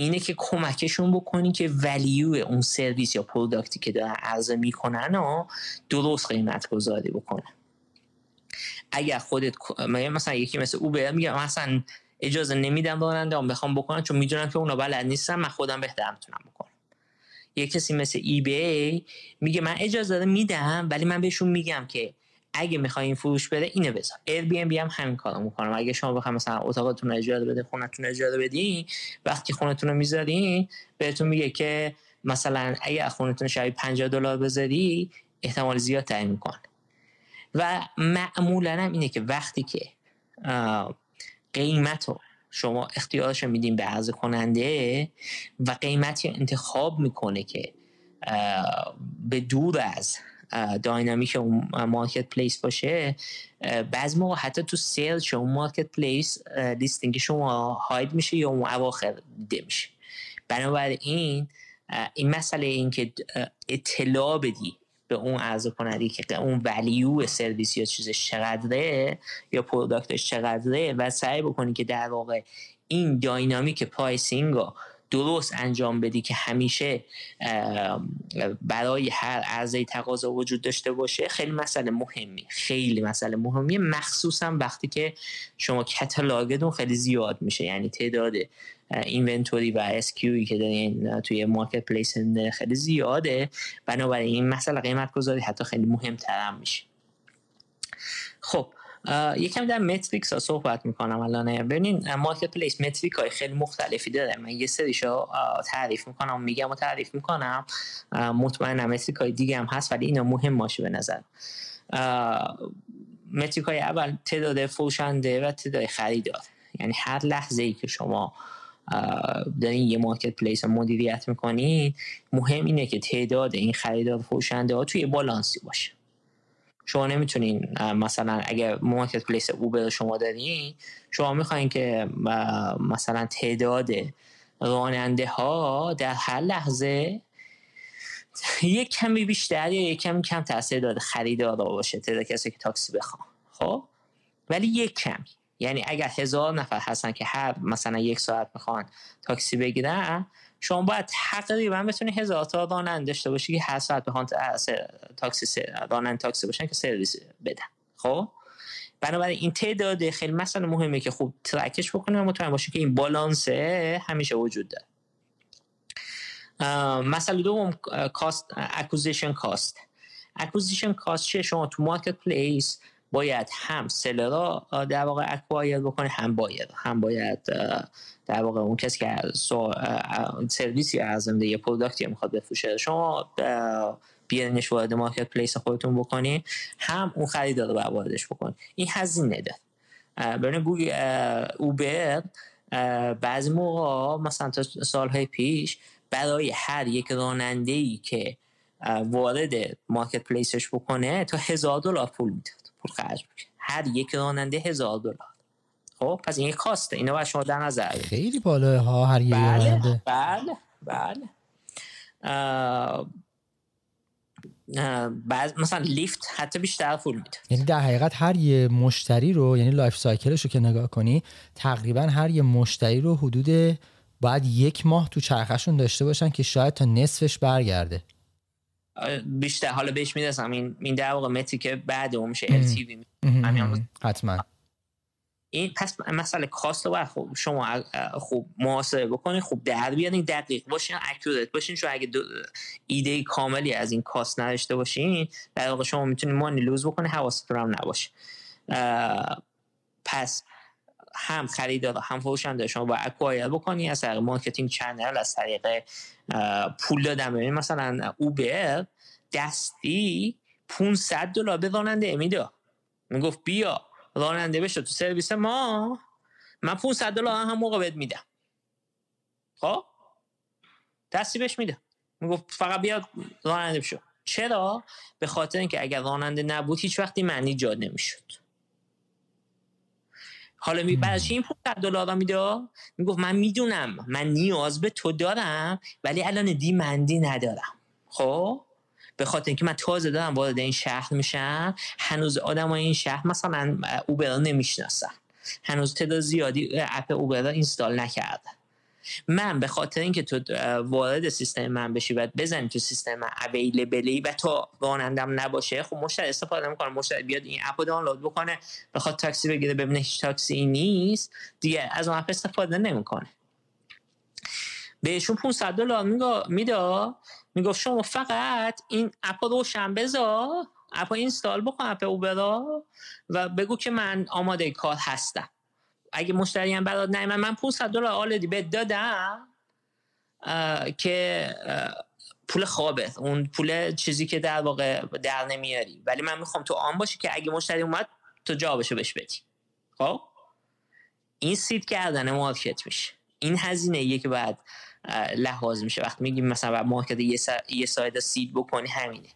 اینه که کمکشون بکنی که value اون سرویس یا product ی که دارن عرضه می‌کنن و درست قیمت گذاری بکنن. اگر خودت مثلا یکی مثل Uber میگه مثلا اجازه نمیدم راننده هم بخوام بکنن چون می‌دونم که اونا بلد نیستن من خودم بهتر می‌تونم بکنم. یه کسی مثل ای بی میگه من اجازه میدم ولی من بهشون میگم که اگه می‌خوای این فروش بده اینو بذار. ایر بی ام بی هم همین کارو می‌کنم اگه شما بخواید مثلا اتاقتون اجاره بده خونتون اجاره بدین وقتی خونتون رو می‌ذارین بهتون میگه که مثلا اگه خونتون شبیه 50 دلار بذاری احتمال زیاد تعیین می‌کنه. و معمولا هم اینه که وقتی که قیمت رو شما اختیارش میدین به عرض کننده و قیمتی انتخاب می‌کنه که به دور از dynamic اون marketplace باشه بعض موقع حتی تو sale شما marketplace listing شما hide میشه یا اون اواخر دیده میشه. بنابراین این مسئله این که اطلاع بدی به اون عرضه کننده که اون value سرویس یا چیزش چقدره یا product ش چقدره و سعی بکنی که در واقع این dynamic pricing رو درست انجام بدی که همیشه برای هر عرضه تقاضا وجود داشته باشه خیلی مسئله مهمی خیلی مسئله مهمی مخصوصا وقتی که شما catalog تون خیلی زیاد میشه یعنی تعداد inventory و SKU ی که دارین توی marketplace خیلی زیاده. بنابراین این مسئله قیمت گذاری حتی خیلی مهمتر هم میشه. خب یکم در metrics ها صحبت می‌کنم الان. ببینین marketplace metric های خیلی مختلفی داره. من یه سریشو تعریف می‌کنم میگم و تعریف می‌کنم. مطمئنم metric های دیگه هم هست ولی اینا مهم باشه به نظر. metric های اول تعداد فروشنده و تعداد خریدار. یعنی هر لحظه ای که شما دارین یه marketplace مدیریت می‌کنین مهم اینه که تعداد این خریدار فروشنده ها توی بالانسی باشه. شما نمی‌تونین مثلا اگر مارکت پلیس اوبر شما دارین شما می‌خواین که مثلا تعداد راننده ها در هر لحظه یک کمی بیشتر یا یک کمی کم تاثیر داده خریدار باشه تعداد کسی که تاکسی بخوام خب؟ ولی یک کمی. یعنی اگر هزار نفر هستن که هر مثلا یک ساعت می‌خوان تاکسی بگیرن شما باید تقریبا بتونی هزار تا راننده داشته باشی که هر ساعت بخوان تاکسی راننده تاکسی باشن که سرویس بدن. خب؟ بنابراین این تعداد خیلی مثلا مهمه که خوب track ش بکنه و مطمئن باشه که این بالانس همیشه وجود داره. مثلا دوم cost acquisition cost acquisition cost چیه؟ شما تو marketplace باید هم seller ا در واقع acquire بکنه هم باید. هم باید در واقع اون کسی که سرویسی از یه product ی می‌خواد بفروشه. شما بیارینش وارد marketplace خودتون بکنی هم اون خریدار رو واردش بکنی این هزینه داره ببین گوگل اوبر بعضی موقع مثلا تا سالهای پیش برای هر یک راننده که وارد marketplace ش بکنه تا هزار دلار پول می‌داد. پول خرج میشه. هر یک راننده هزار دلار. خب پس این cost ه. اینو باید شما در نظر
خیلی بالا ها هر یک
بله
راننده.
بله بله. بعد مثلا لیفت حتی بیشتر پول میده.
یعنی در حقیقت هر یه مشتری رو یعنی life cycle ش رو که نگاه کنی تقریبا هر یه مشتری رو حدود باید یک ماه تو چرخشون داشته باشن که شاید تا نصفش برگرده.
بیشتر. حالا بهش می‌رسم. این این در واقع متری که بعد اون میشه L
حتما.
این پس مسئله cost رو خوب شما خوب محاسبه بکنید خوب در بیارین دقیق باشین accurate باشین. چون اگه ایده کاملی از این cost نداشته باشین در واقع شما می‌تونید money lose بکنید حواستون هم نباشه. پس هم خریدار هم فروشنده شما با acquire بکنی از طریق marketing channel از طریق پول دادن ببین مثلا اوبر دستی 500 دلار به راننده میده. می‌گفت بیا راننده بشه تو سرویس ما. من 500 دلار هم موقع بهت میدم. خب؟ دستی بهش میده. می‌گفت فقط بیا راننده بشو. چرا؟ به خاطر اینکه اگر راننده نبود هیچ وقتی معنی ایجاد نمی‌شد. حالا می بعدش این 500 دلار میده؟ می‌گفت من می‌دونم. من نیاز به تو دارم ولی الان دی مندی ندارم. خب؟ به خاطر اینکه من تازه دارم وارد این شهر میشم هنوز آدم این شهر مثلا اوبر نمی‌شناسن. هنوز تعداد زیادی اپ اوبر اینستال نکردن. من به خاطر اینکه تو وارد سیستم من بشی و بزنی تو سیستم من اویلیبلی و تو رانندم نباشه خب مشتری استفاده می‌کنه. مشتری بیاد این اپو دانلود بکنه بخواد تاکسی بگیره ببینه هیچ تاکسی نیست دیگه از اون اپ استفاده نمی‌کنه. بهشون 500 دلار میده. می‌گفت شما فقط این اپ روشن بذار اپ اینستال بکن اپ اوبرا و بگو که من آماده کار هستم. اگه مشتری هم برات نیمه من 500 دلار آلدی بهت دادم که پول خوابه. اون پول چیزی که در واقع در نمیاری. ولی من می‌خوام تو آن باشی که اگه مشتری اومد تو جوابشو بهش بدی. خب؟ این seed کردن market میشه. این هزینه یه که باید لحاظ میشه. وقتی میگیم مثلا market یه, سا... یه side seed بکنی همینه.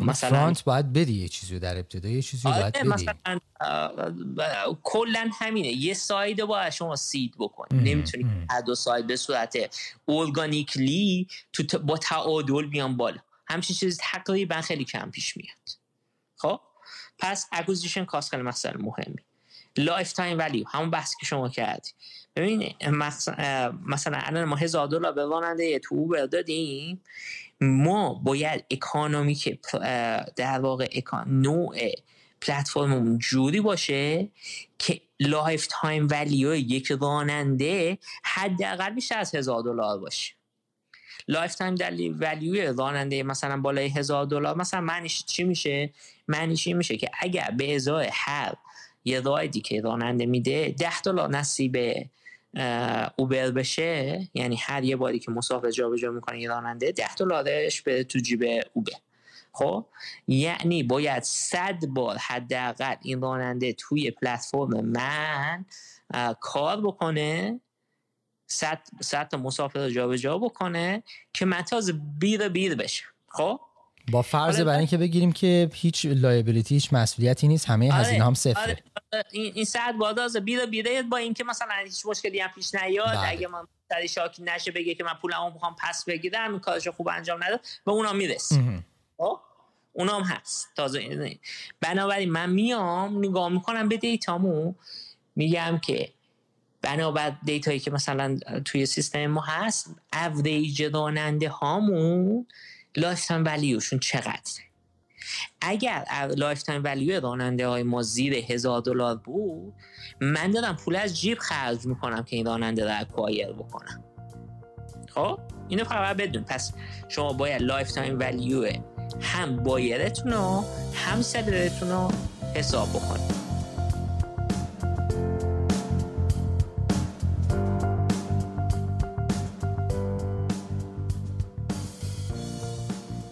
مثلا front باید بدی یه چیزی در ابتدا یه چیزی آره، باید بدی مثلا
کلا همینه. یه side باید شما seed بکنی نمی‌تونی هر دو side به صورت organically تو با تعادل بیان بالا. همچین چیز تقریبا خیلی کم پیش میاد. خب؟ پس acquisition cost خیلی مثلا مهمی. lifetime value همون بحثی که شما کردی. ببین مثلا الان ما هزار دلار به راننده تو اوبر دادیم. ما باید economy که در واقع نوع پلتفرم جوری باشه که lifetime value یک راننده حداقل بیشتر از هزار دلار باشه. lifetime ولیو راننده مثلا بالای هزار دلار مثلا معنیش چی میشه؟ معنیش میشه که اگر به ازای هر یه رایدی که راننده میده ده دلار نصیب اوبر بشه یعنی هر یه باری که مسافر جابجا می‌کنه یه راننده ده دلارش به تو جیب اوبر. خب یعنی باید صد بار حداقل این راننده توی پلتفرم من کار بکنه صد, صد تا مسافر رو جابجا بکنه که من تازه بیر بیر بشه خب؟
با فرض بر اینکه بگیریم که هیچ لایبیلیتی هیچ مسئولیتی نیست همه آره، هزینه هم صفره. آره.
این این ساعت باز بیره بیره با اینکه مثلا هیچ مشکلی هم پیش نیاد. بله. اگه من سری شاکی نشه بگه که من پولمو می‌خوام پس بگیرم این کارشو خوب انجام نداد به اونا می‌رسه. اونام هست. تازه بنابراین من میام نگاه می‌کنم به دیتامو میگم که بنابر data یی که مثلا توی سیستم ما هست اوریج راننده هامون lifetime value شون چقدر اگر lifetime value راننده های ما زیر هزار دلار بود من دارم پول از جیب خرج می‌کنم که این راننده رو acquire بکنم. خب؟ اینو فقط بدون. پس شما باید lifetime value هم buyer تون رو هم سلرتون رو حساب بکنید.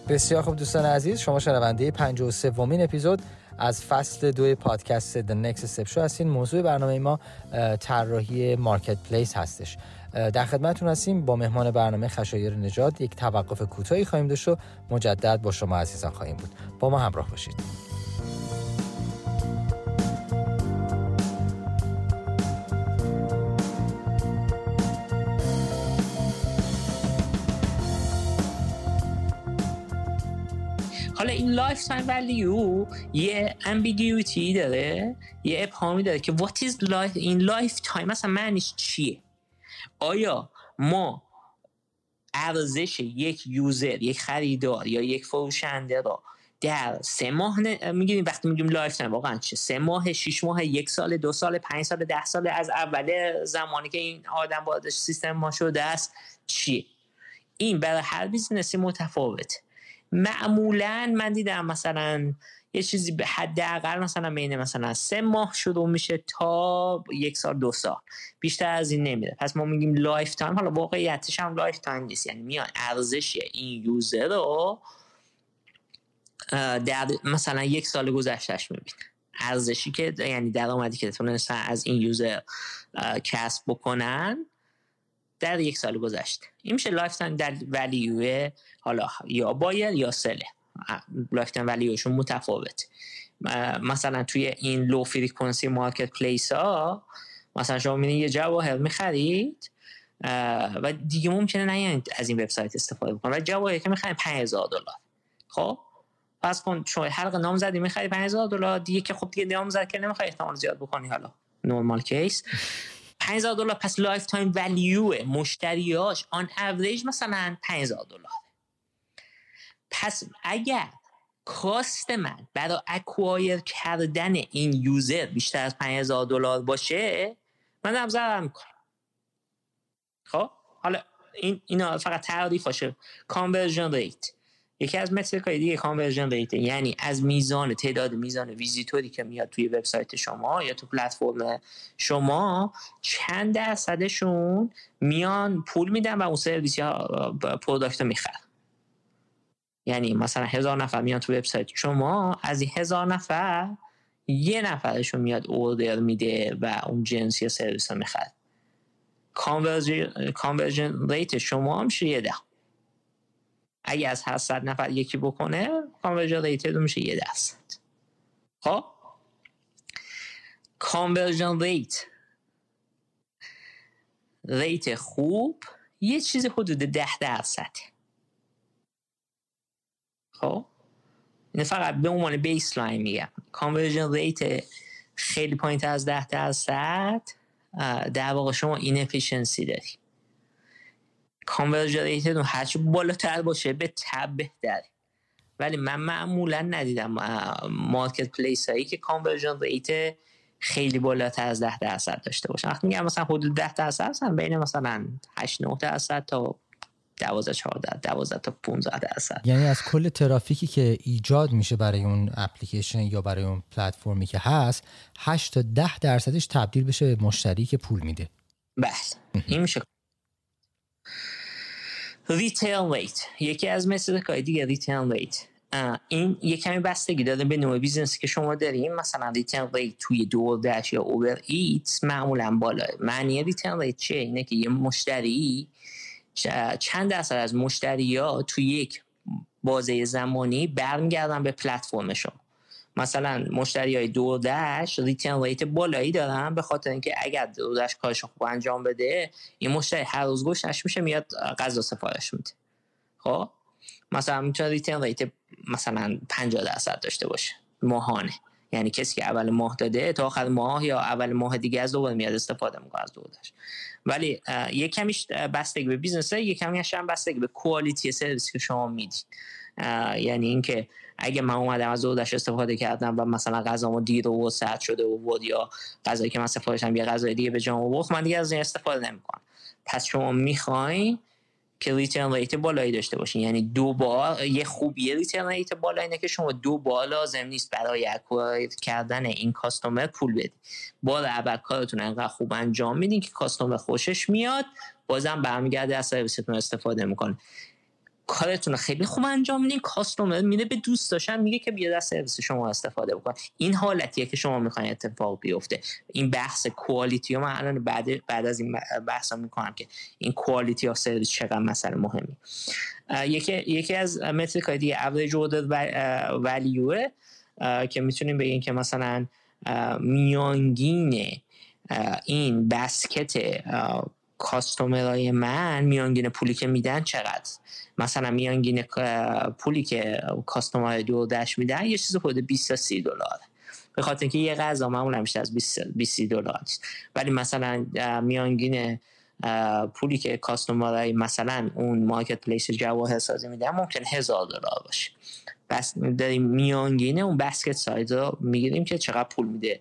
بسیار خوب دوستان عزیز شما شنونده 53 ومین اپیزود از فصل دو پادکست The Next Step Show هستین. موضوع برنامه ما طراحی مارکت پلیس هستش. در خدمتتون هستیم با مهمان برنامه خشایر نجات یک توقف کوتاهی خواهیم داشت و مجدد با شما عزیزان خواهیم بود. با ما همراه باشید.
حالا این lifetime value یه ambiguity داره یه ابهامی داره که what is life این lifetime مثلا معنیش چیه؟ آیا ما ارزش یک user یک خریدار یا یک فروشنده را در سه ماه میگیم وقتی میگیم lifetime واقعا چه؟ سه ماه شش ماه یک سال دو سال پنج سال ده سال از اول زمانی که این آدم وارد سیستم ما شده است چیه؟ این برای هر business ی متفاوته. معمولا من دیدم مثلا یه چیزی به حداقل مثلا بین مثلا سه ماه شروع میشه تا یک سال دو سال. بیشتر از این نمیره. پس ما میگیم lifetime. حالا واقعیتش هم lifetime نیست. یعنی میان ارزش این user رو در مثلا یک سال گذشتهش می‌بینه. ارزشی که یعنی درآمدی که تونستن از این user کسب بکنن در یک سال گذشته. این میشه lifetime در value حالا یا buyer یا seller ه. lifetime value شون متفاوت. مثلا توی این low frequency marketplace ها مثلا شما می‌بینید یه جواهر می‌خرید و دیگه ممکنه نه از این وبسایت استفاده بکنید و جواهر که می‌خرید 5000 دلار. خب؟ پس کن شما حلقه نامزدی می‌خری 5000 دلار دیگه که خب دیگه نامزد که نمی‌خوای احتمال زیاد بکنی حالا. normal case 5000 دلار پس lifetime value مشتریاش on average مثلا 5000 دلار. پس اگر cost من برای acquire کردن این user بیشتر از 5000 دلار باشه من ضرر می‌کنم. خب؟ حالا این اینا فقط تعریف باشه. conversion rate یکی از metric دیگه conversion rate یعنی از میزان تعداد میزان ویزیتوری که میاد توی وبسایت شما یا تو پلتفرم شما چند درصدشون میان پول میدن و اون سرویس یا product رو می‌خرن. یعنی مثلا هزار نفر میان تو وبسایت. شما از این هزار نفر یه نفرشون میاد order میده و اون جنس یا سرویس رو می‌خرد conversion rate شما هم یه دهم. اگه از هر صد نفر یکی بکنه conversion rate میشه یه درصد. خب؟ conversion rate rate خوب یه چیز حدود ده درصد خب؟ اینه فقط به عنوان baseline میگم. conversion rate خیلی پایین از ده درصد در واقع شما این efficiency داری conversion rate هرچی بالاتر باشه به طبع بهتره. ولی من معمولا ندیدم marketplace هایی که conversion rate خیلی بالاتر از ده درصد داشته باشن. وقتی میگم مثلا حدود ده درصد هستن بین مثلا 8 9 درصد تا 12 14 12 تا 15 درصد.
یعنی از کل ترافیکی که ایجاد میشه برای اون اپلیکیشن یا برای اون پلتفرمی که هست 8 تا 10 درصدش تبدیل بشه به مشتری که پول میده.
بله. این میشه. retain rate یکی از مثل کاری دیگه retain rate این یه کمی بستگی داره به نوع business ی که شما داریم. مثلا retain rate توی DoorDash یا Uber Eats معمولا بالاه. معنی retain rate چیه؟ اینه که یه مشتری چند درصد از مشتری ها توی یک بازه زمانی برمیگردن به پلتفرم شما. مثلا مشتری های DoorDash retain rate بالایی دارن به خاطر اینکه اگر DoorDash کارش خوب انجام بده این مشتری هر روز گشنش میشه میاد غذا سفارش میده. خب؟ مثلا می‌تونه retain rate مثلا 50 درصد داشته باشه ماهانه. یعنی کسی که اول ماه داده تا آخر ماه یا اول ماه دیگه از دوباره میاد استفاده می‌کنه از DoorDash ولی یه کمیش بستگی به business یه کمیش هم بستگی به quality سرویس که شما می‌دید یعنی اینکه اگه من اومدم از DoorDash استفاده کردم و مثلا غذامو دیر و سرد شده بود یا غذایی که من سفارشم یه غذای دیگه به جام آورد من دیگه از این استفاده نمی‌کنم. پس شما می‌خواین که return rate بالایی داشته باشین. یعنی دو بار یه خوبی return rate بالا اینه که شما دو بار لازم نیست برای acquire کردن این customer پول بدید بار اول کارتون انقدر خوب انجام میدین که customer خوشش میاد بازم برمیگرده از سرویستون استفاده می‌کنه. کارتون خیلی خوب انجام میدین. customer میره به دوستاشم میگه که بیا از سرویس شما استفاده بکن. این حالتیه که شما می‌خواین اتفاق بیفته. این بحث quality و من الان بعد بعد از این بحث می‌کنم که این quality of service چقدر مسئله مهمی. یکی یکی از metric های دیگه average order value ه که می‌تونیم بگیم که مثلا میانگین این basket customer ای من میانگین پولی که میدن چقدر؟ مثلا میانگین پولی که customer DoorDash میدن یه چیز حدود 20 تا 30 دلار. به خاطر اینکه یه غذا معمولا بیشتر از 20 دلار ولی مثلا میانگین پولی که customer ای مثلا اون marketplace جواهر سازی میدن ممکن هزار دلار باشه. بس داریم میانگینه اون basket size رو می‌گیریم که چقدر پول میده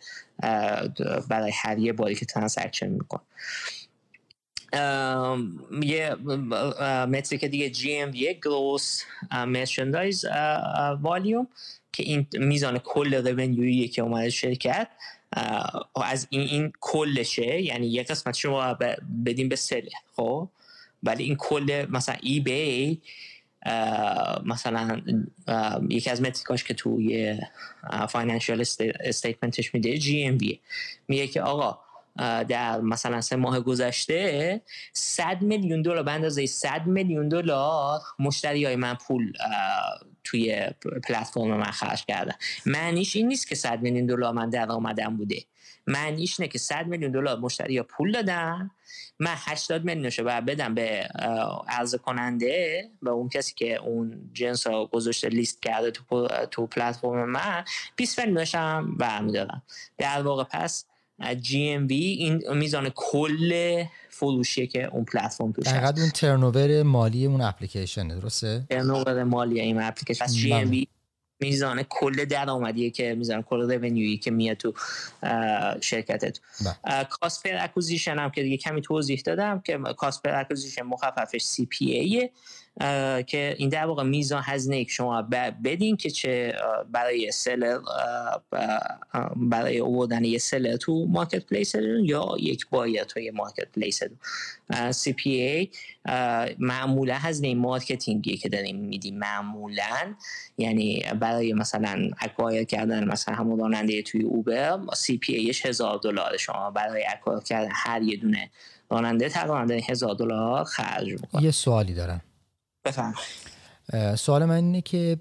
برای هر یه باری که transaction میکن یه metric دیگه GMV یه gross merchandise volume که این میزان کل revenue یی که اومده شرکت از این این کلشه یعنی یه قسمت شما بدیم به seller ه خب؟ ولی این کل مثلا eBay مثلا یکی از metric اش که توی financial statement ش میده GMV میگه که آقا در مثلا سه ماه گذشته 100 میلیون دلار به اندازه 100 میلیون دلار مشتری های من پول توی پلتفرم من خرج کردن. معنیش این نیست که 100 میلیون دلار من در آمدن بوده. معنیش اینه که 100 میلیون دلار مشتری ها پول دادن من 80 میلیونشو باید بدم به عرضه کننده و اون کسی که اون جنس ها گذاشته لیست کرده تو, تو پلتفرم من 20 میلیونش هم برمیدارم. در واقع پس GMV این میزان کل فروشیه که اون پلتفرم توش
هست. اون turnover مالی اون اپلیکیشن درسته؟
turnover مالی این اپلیکیشن. پس GMV میزان کل درآمدیه که میزان کل revenue یی که میاد تو شرکتت. cost per acquisition هم که دیگه کمی توضیح دادم که cost per acquisition مخففش CPA ه که این در واقع میزان هزینه که شما بدین که چه برای seller برای اووردن یه seller تو marketplace یا یک buyer توی marketplace CPA معمولا هزینه marketing ی که داریم میدیم معمولا. یعنی برای مثلا acquire کردن مثلا همون راننده توی Uber CPA ش هزار دلار. شما برای acquire کردن هر یه دونه راننده تقریبا هزار دلار خرج می‌کنه.
یه سوالی دارم.
بفهم
سوال من اینه که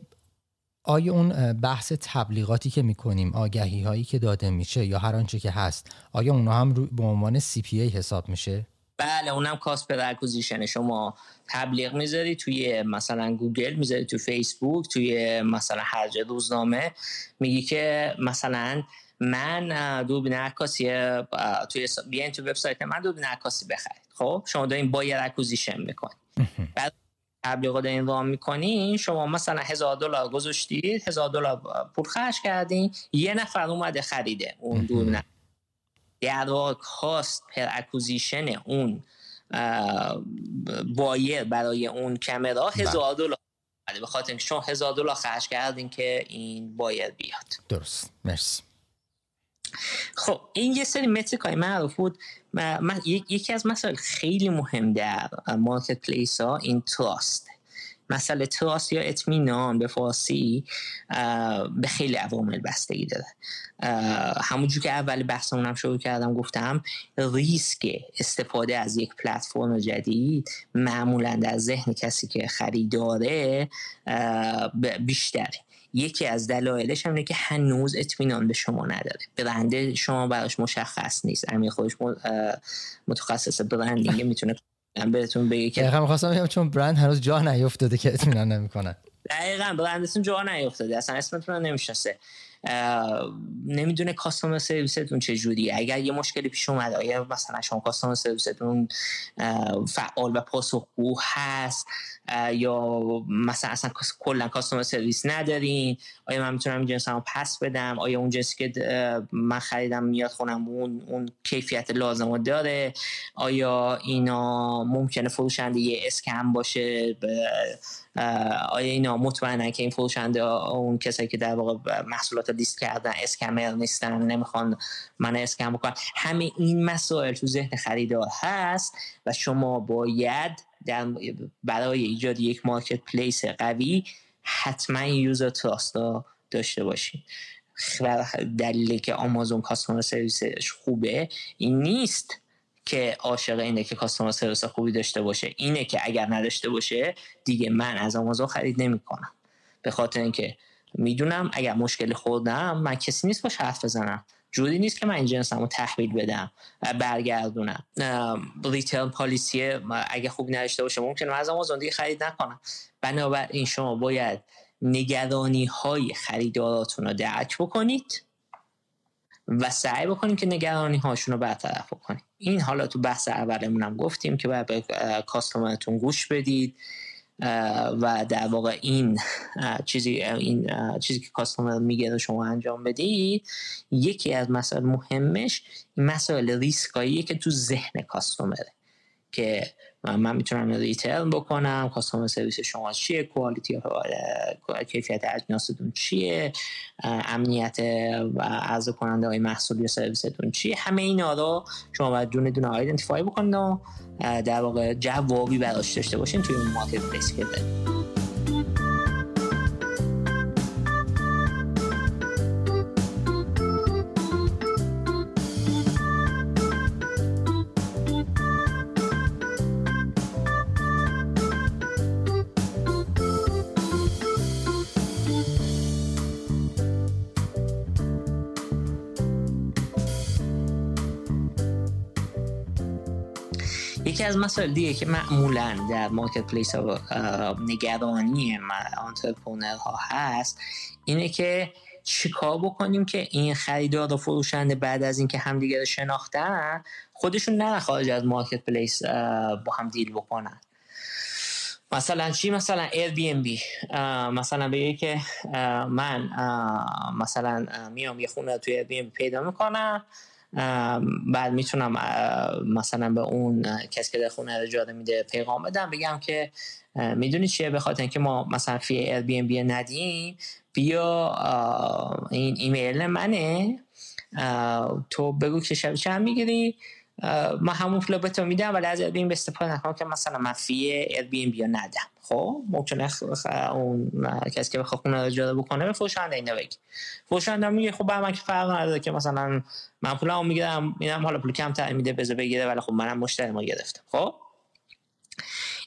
آیا اون بحث تبلیغاتی که می‌کنیم آگهی هایی که داده میشه یا هر آنچه که هست آیا اونا هم به عنوان CPA حساب میشه؟
بله اونم cost per acquisition شما تبلیغ می‌ذاری توی مثلا گوگل می‌ذاری توی فیسبوک توی مثلا هر جا روزنامه. میگی که مثلا من دوربین عکاسی توی بیاین تو وبسایت من دوربین عکاسی بخرید. خب؟ شما دارین buyer acquisition می‌کنید. بعد تبلیغات این run می‌کنین شما مثلا هزار دلار گذاشتید هزار دلار پول خرج کردین یه نفر اومده خریده اون دوربین در واقع cost per acquisition اون buyer برای اون کامرا
بله.
هزار دلار به خاطر اینکه شما هزار دلار خرج کردین که این buyer بیاد.
درست. مرسی.
خب این یه سری metric های معروف بود. یکی از مسائل خیلی مهم در marketplace ها این trust مسئله trust یا اطمینان به فارسی به خیلی عوامل بستگی داره. همونجور که اول بحثمون شروع کردم گفتم ریسک استفاده از یک پلتفرم جدید معمولا در ذهن کسی که خریداره بیشتره. یکی از دلایلش هم که هنوز اطمینان به شما نداره. برنده شما براش مشخص نیست. امیر خودش متخصص برندینگ می‌تونه بهتون بگه که
دقیقا می‌خواستم بگم چون برند هنوز جا نیفتاده که اطمینان نمی‌کنه.
دقیقا. برندتون جا نیفتاده. اصلا اسمتون رو نمی‌شناسه. نمی‌دونه کاستومر سرویستون چجوری اگر یه مشکلی پیش اومد آیا مثلا شما کاستومر سرویستون فعال و پاسخگو هست؟ یا مثلا اصلا کلا کاستومر سرویس ندارین؟ آیا من می‌تونم این جنس پس بدم؟ آیا اون جنسی که من خریدم میاد خونم اون اون کیفیت لازم داره؟ آیا اینا ممکنه فروشنده یه اسکم باشه؟ آیا اینا مطمئنن که این فروشنده اون کسایی که در واقع محصولات لیست کردن اسکمر نیستن نمی‌خوان من اسکم بکنم همه این مسائل تو ذهن خریدار هست و شما باید در برای ایجاد یک marketplace قوی حتما user trust داشته باشید دلیلی که آمازون customer service ش خوبه این نیست که عاشق اینه که customer service خوبی داشته باشه. اینه که اگر نداشته باشه دیگه من از آمازون خرید نمی‌کنم. به خاطر اینکه می‌دونم اگر مشکلی خوردم من کسی نیست باش حرف بزنم. جوری نیست که من این جنسم تحویل بدم برگردونم. ریتیل پالیسی اگه خوب نداشته باشه ممکنه از آمازون دیگه خرید نکنم. بنابراین شما باید نگرانی های خریداراتون رو درک بکنید و سعی بکنید که نگرانی هاشون رو برطرف بکنید این حالا تو بحث اولمون گفتیم که باید به کاستومرتون گوش بدید. و در واقع این چیزی این چیزی که customer میگه شما انجام بدید یکی از مسائل مهمش مسائل ریسکایی که تو ذهن customer ه که من می‌تونم return بکنم customer service شما چیه quality کیفیت اجناستون چیه امنیت عرض کننده های محصول یا سرویستون چیه همه اینا رو شما باید دونه دونه identify بکنید و در واقع جوابی براش داشته باشین توی اون marketplace مسائل دیگه که معمولا در marketplace ها نگرانی entrepreneur ها هست اینه که چیکار بکنیم که این خریدار و فروشنده بعد از اینکه همدیگه رو شناختن خودشون نره خارج از marketplace با هم deal بکنن. مثلا چی؟ مثلا بی مثلا بگه که من مثلا میام یه خونه توی بی پیدا می‌کنم. بعد می‌تونم مثلا به اون کسی که در خونه اجاره میده پیغام بدم بگم که می‌دونی چیه؟ به خاطر اینکه ما مثلا فی بی ندیم بیا این ایمیل منه تو بگو که شب چند می‌گیری؟ ما همون پول به تو میدم ولی از بی به استفاده نکنم که مثلا من فی بی بیا ندم. خب ممکنه اون کسی که بخواد خونه اجاره بکنه به فروشنده اینو بگی فروشنده میگه خب من که فرق نداره که مثلا من پولمو می‌گیرم اینم حالا پول کمتر میده بذار بگیره ولی خب منم مشتری ما گرفتم. خب؟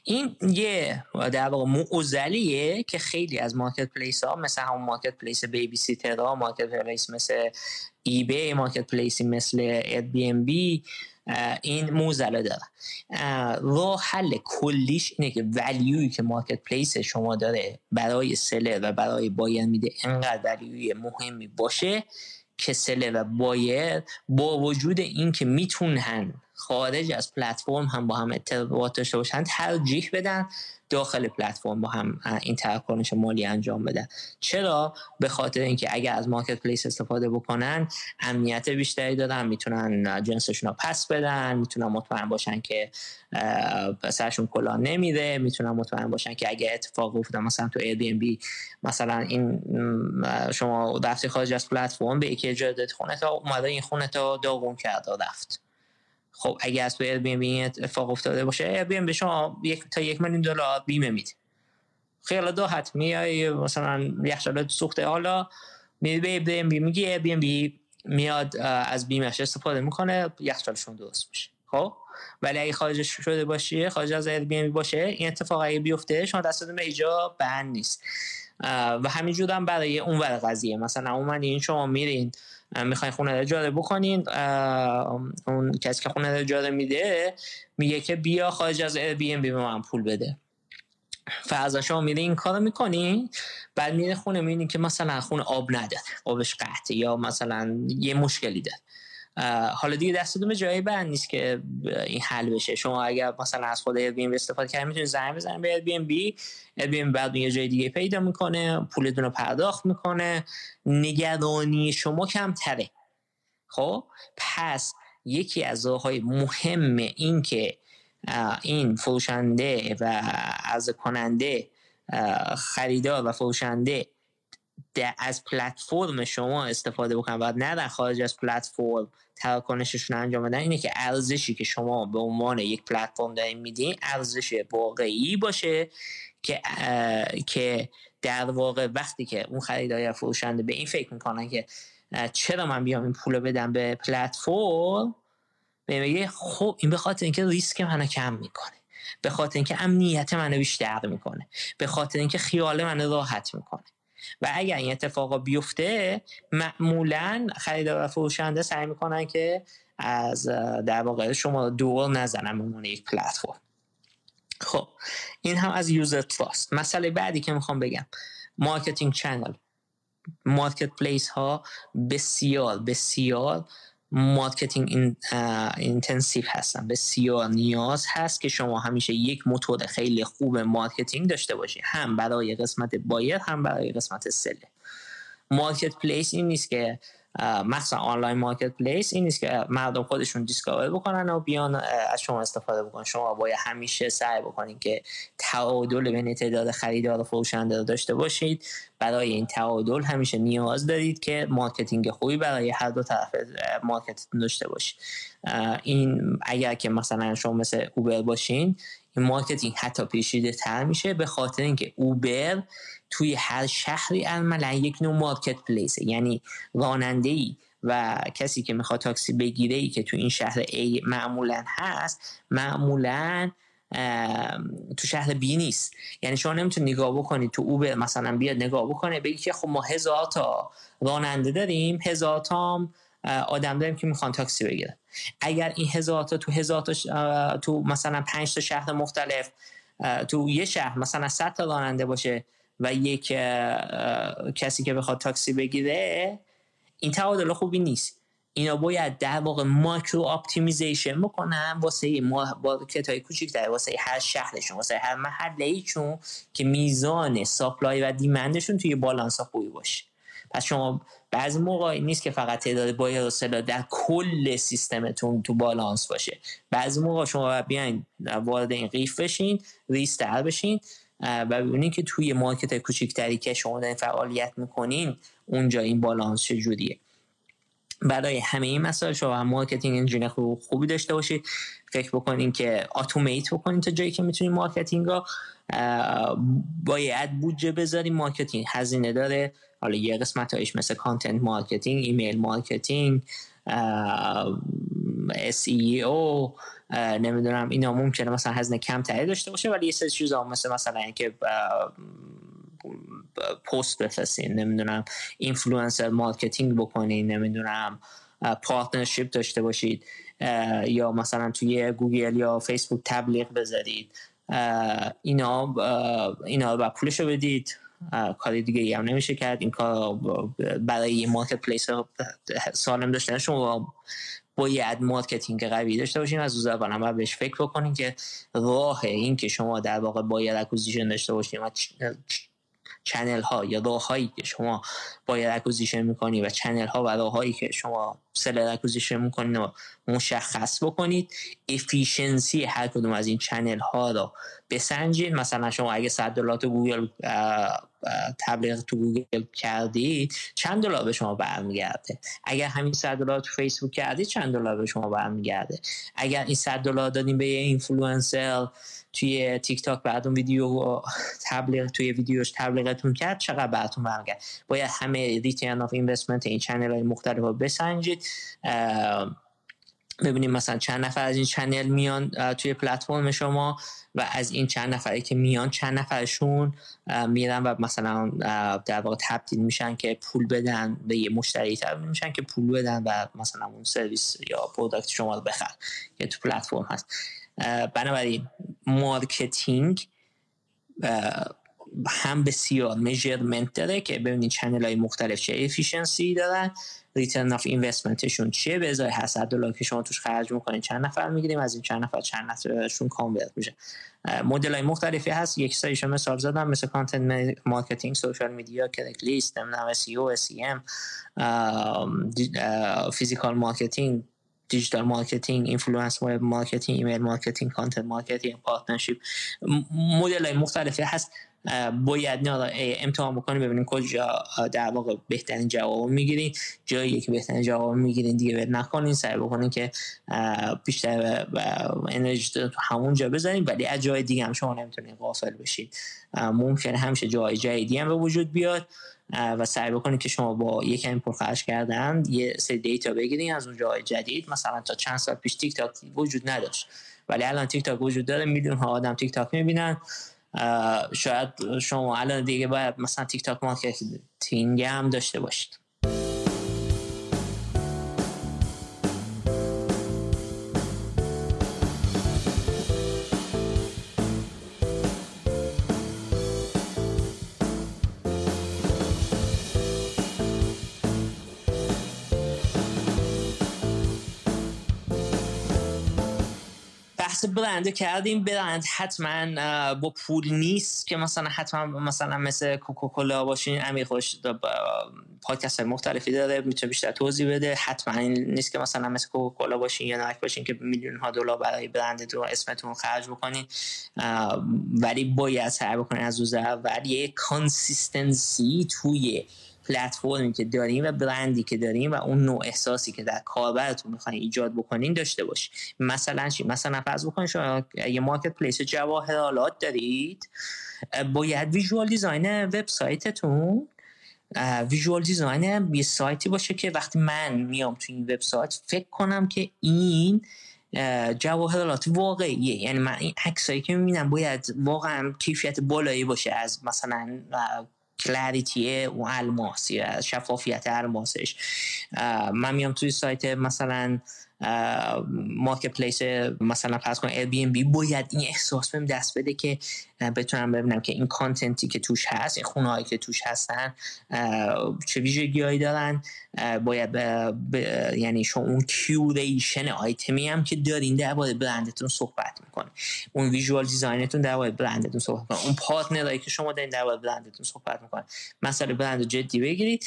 این یه در واقع معضلیه که خیلی از marketplace ها مثل همون marketplace babysitter ها marketplace مثل eBay marketplace ی مثل Airbnb این معضله داره. راه حل کلیش اینه که value ی که marketplace شما داره برای seller و برای buyer میده انقدر value ی مهمی باشه که سلر و بایر با وجود اینکه می‌تونن خارج از پلتفرم هم با هم ارتباط داشته باشن ترجیح بدن داخل پلتفرم با هم این تراکنش مالی انجام بدن چرا؟ به خاطر اینکه اگر از مارکت پلیس استفاده بکنن امنیت بیشتری دارن می‌تونن جنسشون رو پس بدن می‌تونن مطمئن باشن که سرشون کلا نمیره می‌تونن مطمئن باشن که اگر اتفاق افتاد مثلا تو بی مثلا این شما رفتی خارج از پلتفرم به یکی اجازه خونه تا اومده این خونه تا داغون کرده رفت. خب اگه از تو ایر بی اتفاق افتاده باشه بی به شما یک تا یک میلیون دلار بیمه میده خیلی راحت میای مثلا یخچال سوخته. حالا میری به بی میگی بی میاد از بیمش استفاده می‌کنه یخچالشون درست میشه. خب؟ ولی اگه خارج شده باشی خارج از بی باشه این اتفاق اگه بیفته شما دست به ایجا بند نیست. و همینجور هم برای اون ور قضیه. مثلا اون من این شما میرین می‌خواین خونه اجاره بکنین اون کسی که خونه اجاره میده میگه که بیا خارج از ایر بی ام بی به من پول بده. فرضا شما میره این کارو می‌کنی؟ بعد میره خونه می‌بینی که مثلا خونه آب نداره آبش قطعه یا مثلا یه مشکلی داره. حالا دیگه دست به جایی بند نیست که این حل بشه. شما اگر مثلا از خود بی استفاده کردید می‌تونید زنگ بزنید به بی بی بعد یه جای دیگه پیدا می‌کنه پولتون رو پرداخت می‌کنه. نگرانی شما کمتره. خب؟ پس یکی از راههای مهم این که این فروشنده و از کننده خریدار و فروشنده از پلتفرم شما استفاده بکنن و نه در خارج از پلتفرم تراکنششون انجام بدن. اینه که ارزشی که شما به عنوان یک پلتفرم دارین میدین ارزش واقعی باشه که که در واقع وقتی که اون خریدار یا فروشنده به این فکر می‌کنن که چرا من بیام این پول بدم به پلتفرم؟ میگه خب این به خاطر اینکه ریسک منو کم می‌کنه. به خاطر اینکه امنیت منو بیشتر می‌کنه. به خاطر اینکه خیال منو راحت می‌کنه. و اگر این اتفاقا بیفته معمولا خریدار و فروشنده سعی می‌کنن که از در واقع شما دور نزنن به یک پلتفرم. خب این هم از user trust مسئله بعدی که می‌خوام بگم marketing channel. marketplace ها بسیار بسیار marketing intensive هستن. بسیار نیاز هست که شما همیشه یک موتور خیلی خوب marketing داشته باشید هم برای قسمت buyer هم برای قسمت seller marketplace این نیست که مثلا online marketplace این نیست که مردم خودشون discover بکنن و بیان از شما استفاده بکنن. شما باید همیشه سعی بکنید که تعادل بین تعداد خریدار و فروشنده رو داشته باشید. برای این تعادل همیشه نیاز دارید که marketing خوبی برای هر دو طرف market داشته باشید. این اگر که مثلا شما مثل اوبر باشین این marketing حتی پیچیده تر میشه به خاطر اینکه اوبر توی هر شهری عملا یک نوع marketplace ه یعنی راننده ای و کسی که می‌خواد تاکسی بگیره ای که تو این شهر A معمولا هست معمولا تو شهر بی نیست. یعنی شما نمی‌تونید نگاه بکنید تو اوبر مثلا بیاد نگاه بکنه بگی که خب ما هزار تا راننده داریم هزار تا آدم داریم که می‌خوان تاکسی بگیرن. اگر این هزار تا تو هزار تا تو مثلا پنج تا شهر مختلف تو یه شهر مثلا 100 تا راننده باشه و یک کسی که بخواد تاکسی بگیره این تعادل خوبی نیست. اینا باید در واقع micro optimization بکنن واسه market های کوچیک‌تر واسه هر شهرشون واسه هر محله‌شون که میزان supply و demand شون توی بالانس خوبی باشه. پس شما بعضی موقع نیست که فقط تعداد buyer و در کل سیستمتون تو بالانس باشه. بعضی موقع شما بیاین وارد این قیف بشین ریزتر بشین. و ببینید که توی market کوچیکتری که شما دارین فعالیت می‌کنین اونجا این بالانس چجوریه؟ برای همه این مسائل شما marketing engine خوبی داشته باشید. فکر بکنین که automate بکنین تا جایی که می‌تونین marketing رو باید بودجه بذاریم marketing هزینه داره. حالا یه قسمت هایش مثل content marketing email marketing SEO نمی‌دونم اینا ممکنه مثلا هزینه کم تری داشته باشه ولی یه سری چیزا مثل مثلا اینکه پست بفرستین نمی‌دونم influencer marketing بکنین نمی‌دونم partnership داشته باشید یا مثلا توی گوگل یا فیسبوک تبلیغ بذارید اینا اینا و پولش رو بدید کاری دیگه ای هم نمیشه کرد این کار برای marketplace سالم داشتن شما باید marketing قوی داشته باشین از اون اول هم بهش فکر بکنین که راه این که شما در واقع buyer acquisition داشته باشین و channel ها یا راه هایی که شما buyer acquisition می‌کنی و channel ها و راه هایی که شما seller acquisition می‌کنید و مشخص بکنید. efficiency هر کدوم از این channel ها رو بسنجید. مثلا شما اگه 100 دلار تو گوگل تبلیغ تو گوگل کردی چند دلار به شما برمیگرده؟ اگر همین 100 دلار تو فیسبوک کردی چند دلار به شما برمیگرده؟ اگر این 100 دلار دادیم به یه اینفلوئنسر توی تیک تاک بعد ویدیو تبلیغ توی ویدیوش تبلیغتون کرد چقدر براتون برمیگرد؟ باید همه return of investment این channel های مختلف رو بسنجید. ببینیم مثلا چند نفر از این چنل میان توی پلتفرم شما و از این چند نفری که میان چند نفرشون میرن و مثلا در واقع تبدیل میشن که پول بدن به یه مشتری تبدیل میشن که پول بدن و مثلا اون سرویس یا product شما رو بخر که تو پلتفرم هست. بنابراین مارکتینگ هم بسیار measurement داره که ببینید channel های مختلف چه efficiency دارن return of investment شون چیه به ازای 800 دلار که شما توش خرج می‌کنین چند نفر می‌گیریم از این چند نفر چند نفرشون convert میشه. مدل های مختلفی هست یک سایشون مثال زدم مثل کانتنت مارکتینگ سوشال میدیا کلیک لیست نمی‌دونم اس ام فیزیکال مارکتینگ دیجیتال مارکتینگ اینفلوئنس مارکتینگ ایمیل مارکتینگ کانتنت مارکتینگ پارتنرشیپ. مدل های مختلفی هست. باید امتحان بکنیم ببینیم کجا در واقع بهترین جواب می‌گیرین جایی که بهترین جواب می‌گیرین دیگه بهت نکنین. سعی بکنین که بیشتر انرژی تو همون جا بزنین ولی از جای دیگه هم شما نمی‌تونین غافل بشید ممکنه همیشه جای جدیدی هم به وجود بیاد. و سعی بکنید که شما با یک کمی پرخرج کردن یه سری data بگیرین از اون جای جدید. مثلا تا چند سال پیش تیک تاک وجود نداشت. ولی الان تیک تاک وجود داره میلیون ها آدم تیک تاک می‌بینن شاید شما الان دیگه باید مثلا تیک تاک marketing هم داشته باشید. برند کردیم برند حتما با پول نیست که مثلا حتما مثلا مثل کوکاکولا باشین امیر خوش پادکست مختلفی داره می‌تونه بیشتر توضیح بده. حتما این نیست که مثلا مثل کوکاکولا باشین یا نمک باشین که میلیون ها دلار برای برندتون اسمتون خرج بکنین. ولی باید سعی بکنین از روز اول یه consistency توی پلتفرمی که داریم و برندی که داریم و اون نوع احساسی که در کاربرتون می‌خواین ایجاد بکنین داشته باش مثلا چی؟ مثلا فرض بکنین شما یه marketplace جواهرالات دارید. باید visual design وبسایتتون visual design یه سایتی باشه که وقتی من میام تو این وبسایت فکر کنم که این جواهرات واقعیه. یعنی من این عکسایی که می‌بینم باید واقعا کیفیت بالایی باشه از مثلا clarity الماس یا شفافیت الماسش. من میام توی سایت مثلا marketplace مثلا فرض کن بی باید این احساس بهم دست بده که بتونم ببینم که این content ی که توش هست این خونه هایی که توش هستن چه ویژگی دارن باید یعنی شما اون curation آیتمی هم که دارین درباره برندتون صحبت می‌کنه. اون visual design تون درباره برندتون صحبت می‌کنه. اون partner ایی که شما دارین درباره برندتون صحبت می‌کنه. مثلا برند جدی بگیرید.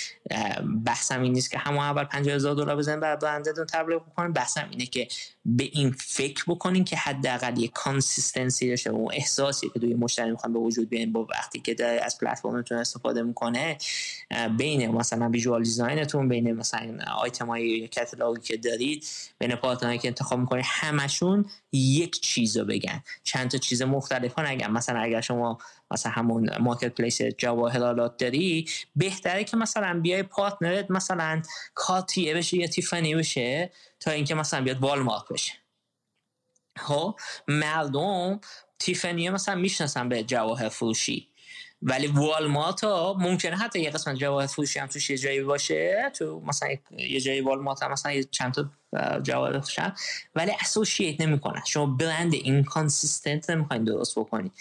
بحثم این نیست که همون اول 50000 دلار بزنید برای برندتون تبلیغ بکنید بحثم اینه که به این فکر بکنین که حداقل یه consistency داشته اون احساسی که توی مشتری می‌خوان به وجود بیاین با وقتی که داره از پلتفرمتون استفاده می‌کنه بین مثلا visual design تون بین مثلا آیتم های کتالوگی که دارید بین partner ایی که انتخاب می‌کنید همشون یک چیز بگن. چند تا چیز مختلف نگن مثلا اگر شما مثلا همون marketplace جواهرالات داری بهتره که مثلا بیای partner ت مثلا کارتیه بشه یا تیفانی بشه تا اینکه مثلا بیاد والمارت بشه. خب، مردم تیفانی مثلا می‌شناسن به جواهر فروشی. ولی والمارت ها ممکنه حتی یه قسمت جواهر فروشی هم توش یه جایی باشه تو مثلا یه جایی والمارت هم مثلا چند تا جواهر فروشن ولی associate نمی‌کنن. شما برند inconsistent نمی‌خواین درست بکنید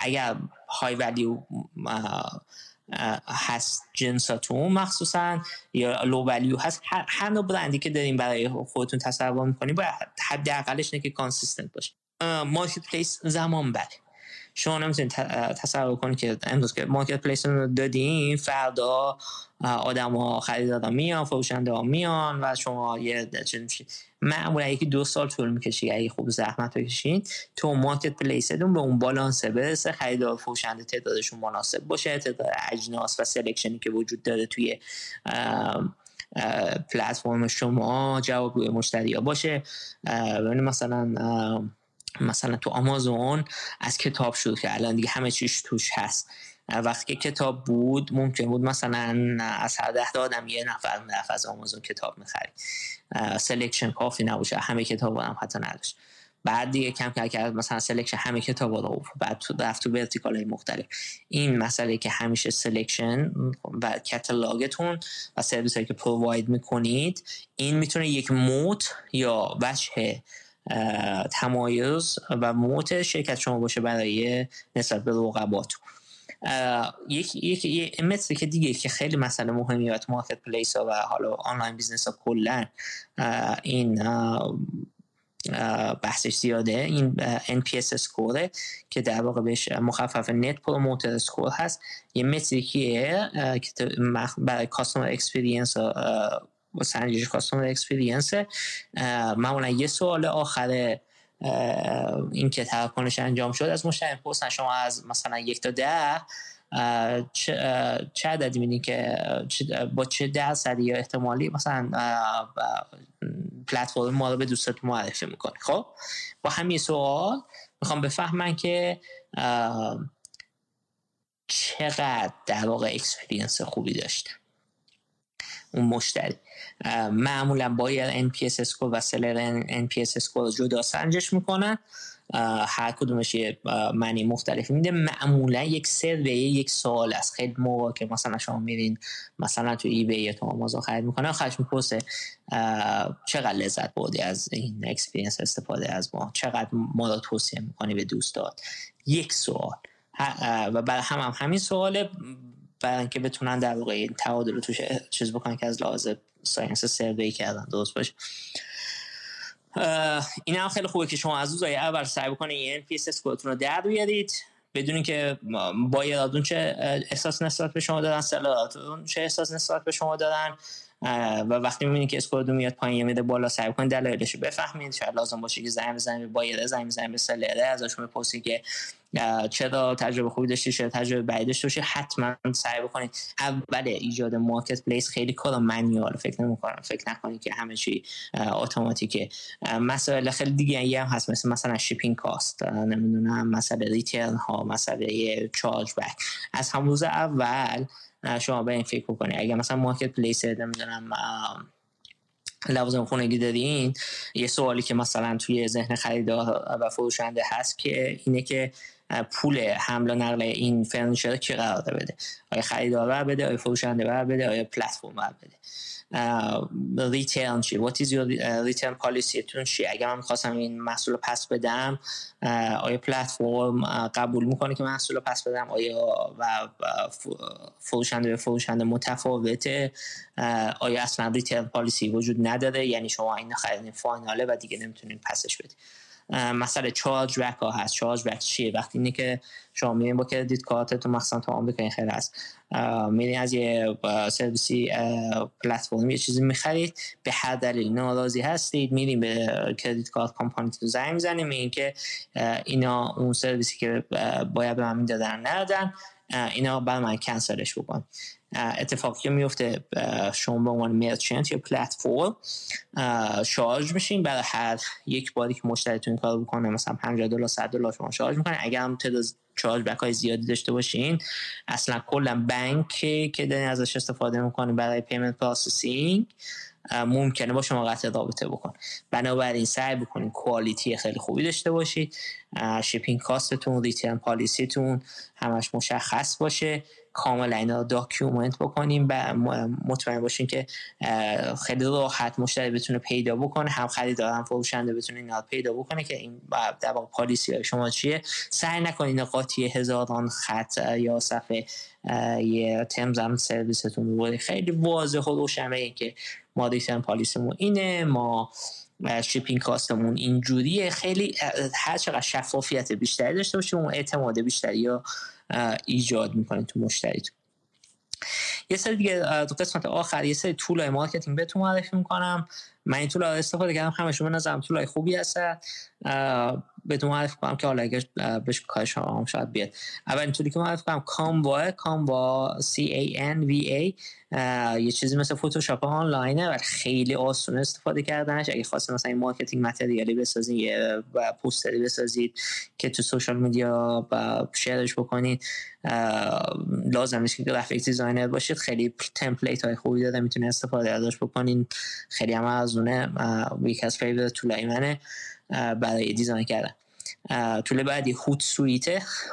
اگر high value هست جنساتون مخصوصا یا لو ولیو هست هر نوع برندی که داریم برای خودتون تصور می‌کنیم باید حداقلش اینه که consistent باشه. marketplace زمان بره. شما نمی‌تونید تصور کنید که امروز که marketplace رو دادین فردا آدم ها خریدار میان فروشنده ها میان و شما یه میشید معمولا یکی دو سال طول می‌کشی اگه خوب زحمت بکشین تو مارکت پلیستون به اون بالانس برسه خریدار فروشنده تعدادشون مناسب باشه تعداد اجناس و سلکشنی که وجود داره توی پلتفرم شما جواب مشتری ها باشه مثلا مثلا تو آمازون از کتاب شروع که الان دیگه همه چیش توش هست. وقتی کتاب بود ممکن بود مثلا از هر ده آدم یه نفر می‌رفت از آمازون کتاب می‌خرید selection کافی نباشه. همه کتاب هم حتی نداشت. بعد دیگه کم کم کرد مثلا selection همه کتاب رو بعد تو رفت تو vertical های مختلف. این مسئله که همیشه selection و catalog تون و سرویس هایی که provide می‌کنید این می‌تونه یک moat یا وجه تمایز و moat شرکت شما باشه برای نسبت به رقباتون یک یک مثل که دیگه که خیلی مسئله مهمی تو marketplace ها و حالا online business ها کلا این بحثش زیاده. این NPS score ه که در واقع بهش مخفف Net Promoter Score هست یه metric یه که برای customer experience با سنجش customer experience معمولا یه سوال آخر این که تراکنش انجام شد از مشتری پرسن شما از مثلا یک تا ده چه عددی میدین که با چه درصدی یا احتمالی مثلا پلتفرم ما رو به دوستت معرفی می‌کنه خب؟ با همین سوال می‌خوام بفهمن که چقدر در واقع experience خوبی داشته اون مشتری. معمولا باید NPS score و seller NPS score جدا سنجش می‌کنن. هر کدومش یه معنی مختلفی میده. معمولا یک survey یک سوال است خیلی موقع که مثلا شما میرین مثلا تو eBay تو آمازون خرید می‌کنه خرج می‌پرسه چقدر لذت بردی از این experience استفاده از ما؟ چقدر ما رو توصیه می‌کنی به دوستات؟ یک سوال. و برای هم, هم همین سواله برای اینکه بتونن در واقع تعادل رو توش چیز بکنن که از لحاظ science survey کردن درست باشه. این هم خیلی خوبه که شما از روزای اول سعی بکنید این NPS خودتون رو در بیارید بدونین که بایرادون چه احساس نسبت به شما دارن سلاتون چه احساس نسبت به شما دارن. و وقتی می‌بینید که اسکوردون میاد پایین میده بالا سعی کنید دلایلش رو بفهمید. شاید لازم باشه که زنگ بزنید به بایر زنگ بزنید به سلره ازشون بپرسید که چرا تجربه خوبی داشتی چرا تجربه بعدی داشته باشی. حتما سعی بکنید. اول ایجاد مارکت پلیس خیلی کار منیوال فکر نمی‌کنم. فکر نکنید که همه چی اتوماتیکه. مسائل خیلی دیگه هم هست مثل مثلا shipping cost نمی‌دونم مسئله return ها مسئله chargeback از همون روز اول شما به این فکر بکنید اگر مثلا marketplace نمی‌دونم لوازم خونگی دارین یه سوالی که مثلا توی ذهن خریدار و فروشنده هست که اینه که پول حمل و نقل این furniture کی قرار بده؟ آیا خریدار بر بده؟ آیا فروشنده بر بده؟ آیا پلتفرم بر بده؟ return چی؟ What is your return policy تون چی؟ اگر من می‌خواستم این محصول رو پس بدم آیا پلتفرم قبول می‌کنه که محصول رو پس بدم؟ آیا و فروشنده به فروشنده متفاوته؟ آیا اصلا return policy وجود نداره؟ یعنی شما این خریدین final ه و دیگه نمی‌تونین پسش بدید مثلا chargeback ها هست. chargeback چیه؟ وقتی اینه که شما میرین با credit card تون مثلا تو آمریکا خیلی هست. میرین از یه سرویسی پلتفرم یه چیزی می‌خرید به هر دلیل ناراضی هستید میرین به کردیت کارت کمپانی زنگ می‌زنیم میگین که اینا اون سرویسی که باید به من می‌دادن ندادن. اینا برای من کنسلش بکن. اتفاقی میفته شما به عنوان مرچنت یا پلتفرم شارژ میشین. برای هر یک باری که مشتریتون کار بکنه مثلا 50 دلار 100 دلار شما شارژ می‌کنه. اگر هم تعداد chargeback های زیادی داشته باشین اصلا کلا بانک که دارین ازش استفاده می‌کنه برای payment processing ممکنه با شما قطع رابطه بکن. بنابراین سعی بکنین quality خیلی خوبی داشته باشید. shipping cost تون return policy تون همش مشخص باشه. کاملا اینا document بکنیم و مطمئن باشین که خیلی راحت مشتری بتونه پیدا بکنه. هم خریدار هم فروشنده بتونه اینا پیدا بکنه که این در واقع policy های شما چیه. سعی نکنین قاطی هزاران خط یا صفحه یه terms of service تون رو خیلی واضح و روشنه که ما return policy مون اینه ما shipping cost مون اینجوریه. خیلی هر چقدر شفافیت بیشتری داشته باشیم اون اعتماد بیشتری یا ایجاد می‌کنه تو مشتریتون. یه سری دیگه تو قسمت آخر یه سری tool های marketing بهتون معرفی می‌کنم. من این tool استفاده کردم همشون به نظرم tool های خوبی هست بهتون معرفی کنم که حالا اگر بهش کار شما هم شاید بیاد. اولین tool ی که معرفی کنم کاموا کاموا C A N V A یه چیزی مثل فتوشاپ آنلاینه و خیلی آسون استفاده کردنش. اگه خواستید مثلا این marketing material ی بسازید یه پوستری بسازید که تو social media share ش بکنید لازم نیست که graphic designer باشید. خیلی template های خوبی داره می‌تونید استفاده ازش بکنین. خیلی هم ارزونه. و یک از favorite tool های منه. برای design کردن. tool بعدی Hootsuite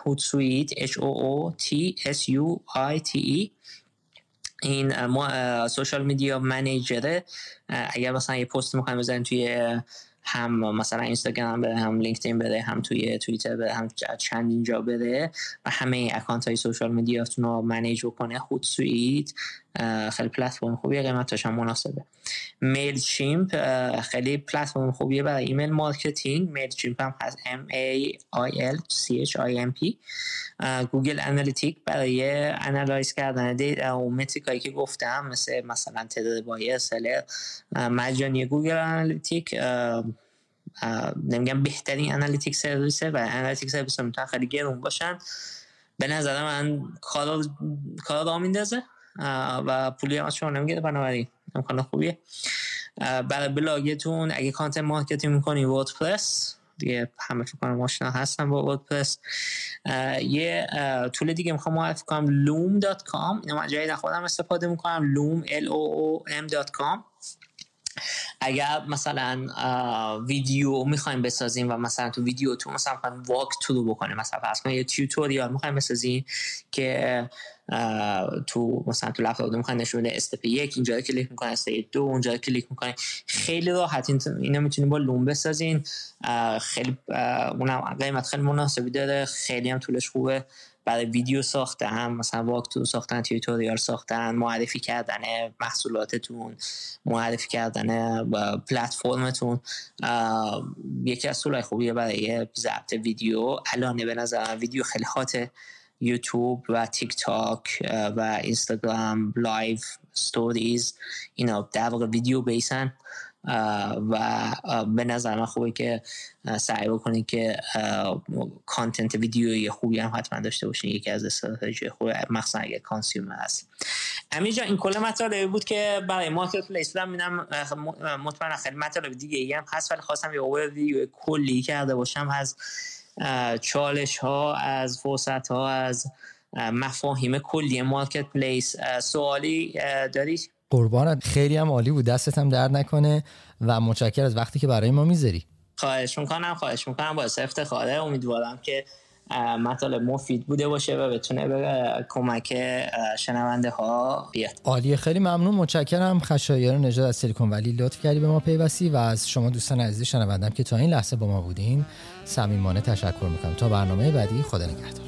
Hootsuite H O O T S U I T E. این ما social media manager ه. اگر مثلا یه پست می‌خوایم بزنیم توی هم مثلا اینستاگرام بره هم لینکدین بره هم توی توییتر بره هم چند اینجا بره و همه اکانت های social media تون رو manage بکنه Hootsuite. خیلی پلتفرم خوبیه قیمتش هم مناسبه. Mailchimp خیلی پلتفرم خوبیه برای email marketing. Mailchimp هم هست. M A I L C H I M P. Google Analytics برای analyze کردن data و metric هایی که گفتم مثل مثلا تعداد buyer seller مجانی Google Analytics. نمیگم بهترین analytics service ه و analytics service می‌تونن خیلی گرون باشن. به نظر من کار را میندازه. و پولی هم از شما نمی‌گیره بنابراین امکان خوبیه. برای بلاگتون اگه content marketing می‌کنی WordPress دیگه همه فکر کنم آشنا هستن با WordPress. یه tool دیگه می‌خوام معرفی کنم loom.com اینو من جایی خودم استفاده می‌کنم loom l o o m.com اگر مثلا ویدیو می‌خوایم بسازیم و مثلا تو ویدیو تو مثلا walkthrough بکنیم مثلا فرض یه tutorial می‌خوایم بسازیم که تو مثلا تو لپتاپ می‌خواین نشون بده step یک اینجا کلیک می‌کنه step دو اونجا کلیک می‌کنه. خیلی راحت اینو می‌تونیم با Loom بسازین. خیلی اونم قیمت خیلی مناسبی داره. خیلی هم tool ش خوبه. برای ویدیو ساختن مثلا walkthrough ساختن tutorial ساختن معرفی کردن محصولاتتون معرفی کردن پلتفرمتون. یکی از tool های خوبیه برای ضبط ویدیو. الان به نظر ویدیو خیلی hot ه. یوتیوب و تیک تاک و اینستاگرام live stories اینا در واقع ویدیو based ن و به نظر من خوبه که سعی بکنید که content ویدیوی خوبی هم حتما داشته باشین یکی از استراتژی خوب مخصوصا اگه consumer هست. همینجا این کل مطالبی بود که برای مارکت پلیس بودم میدم مطمئنا خیلی مطالب دیگه ای هم هست ولی خواستم یه اوور کلی کرده باشم از چالش ها از فرصت ها از مفاهیم کلی مارکت پلیس سوالی داری؟
قربانت. خیلی هم عالی بود. دستت هم درد نکنه و متشکر از وقتی که برای ما می‌ذاری.
خواهش می‌کنم خواهش می‌کنم. باعث افتخاره. امیدوارم که مطالب مفید بوده باشه و بتونه به کمک شنونده ها بیاد.
عالیه. خیلی ممنون. متشکرم. خشایار نژاد از سیلیکون ولی لطف کردی به ما پیوستی و از شما دوستان عزیز شنوندم که تا این لحظه با ما بودین. صمیمانه تشکر می‌کنم. تا برنامه بعدی خدا نگهدار.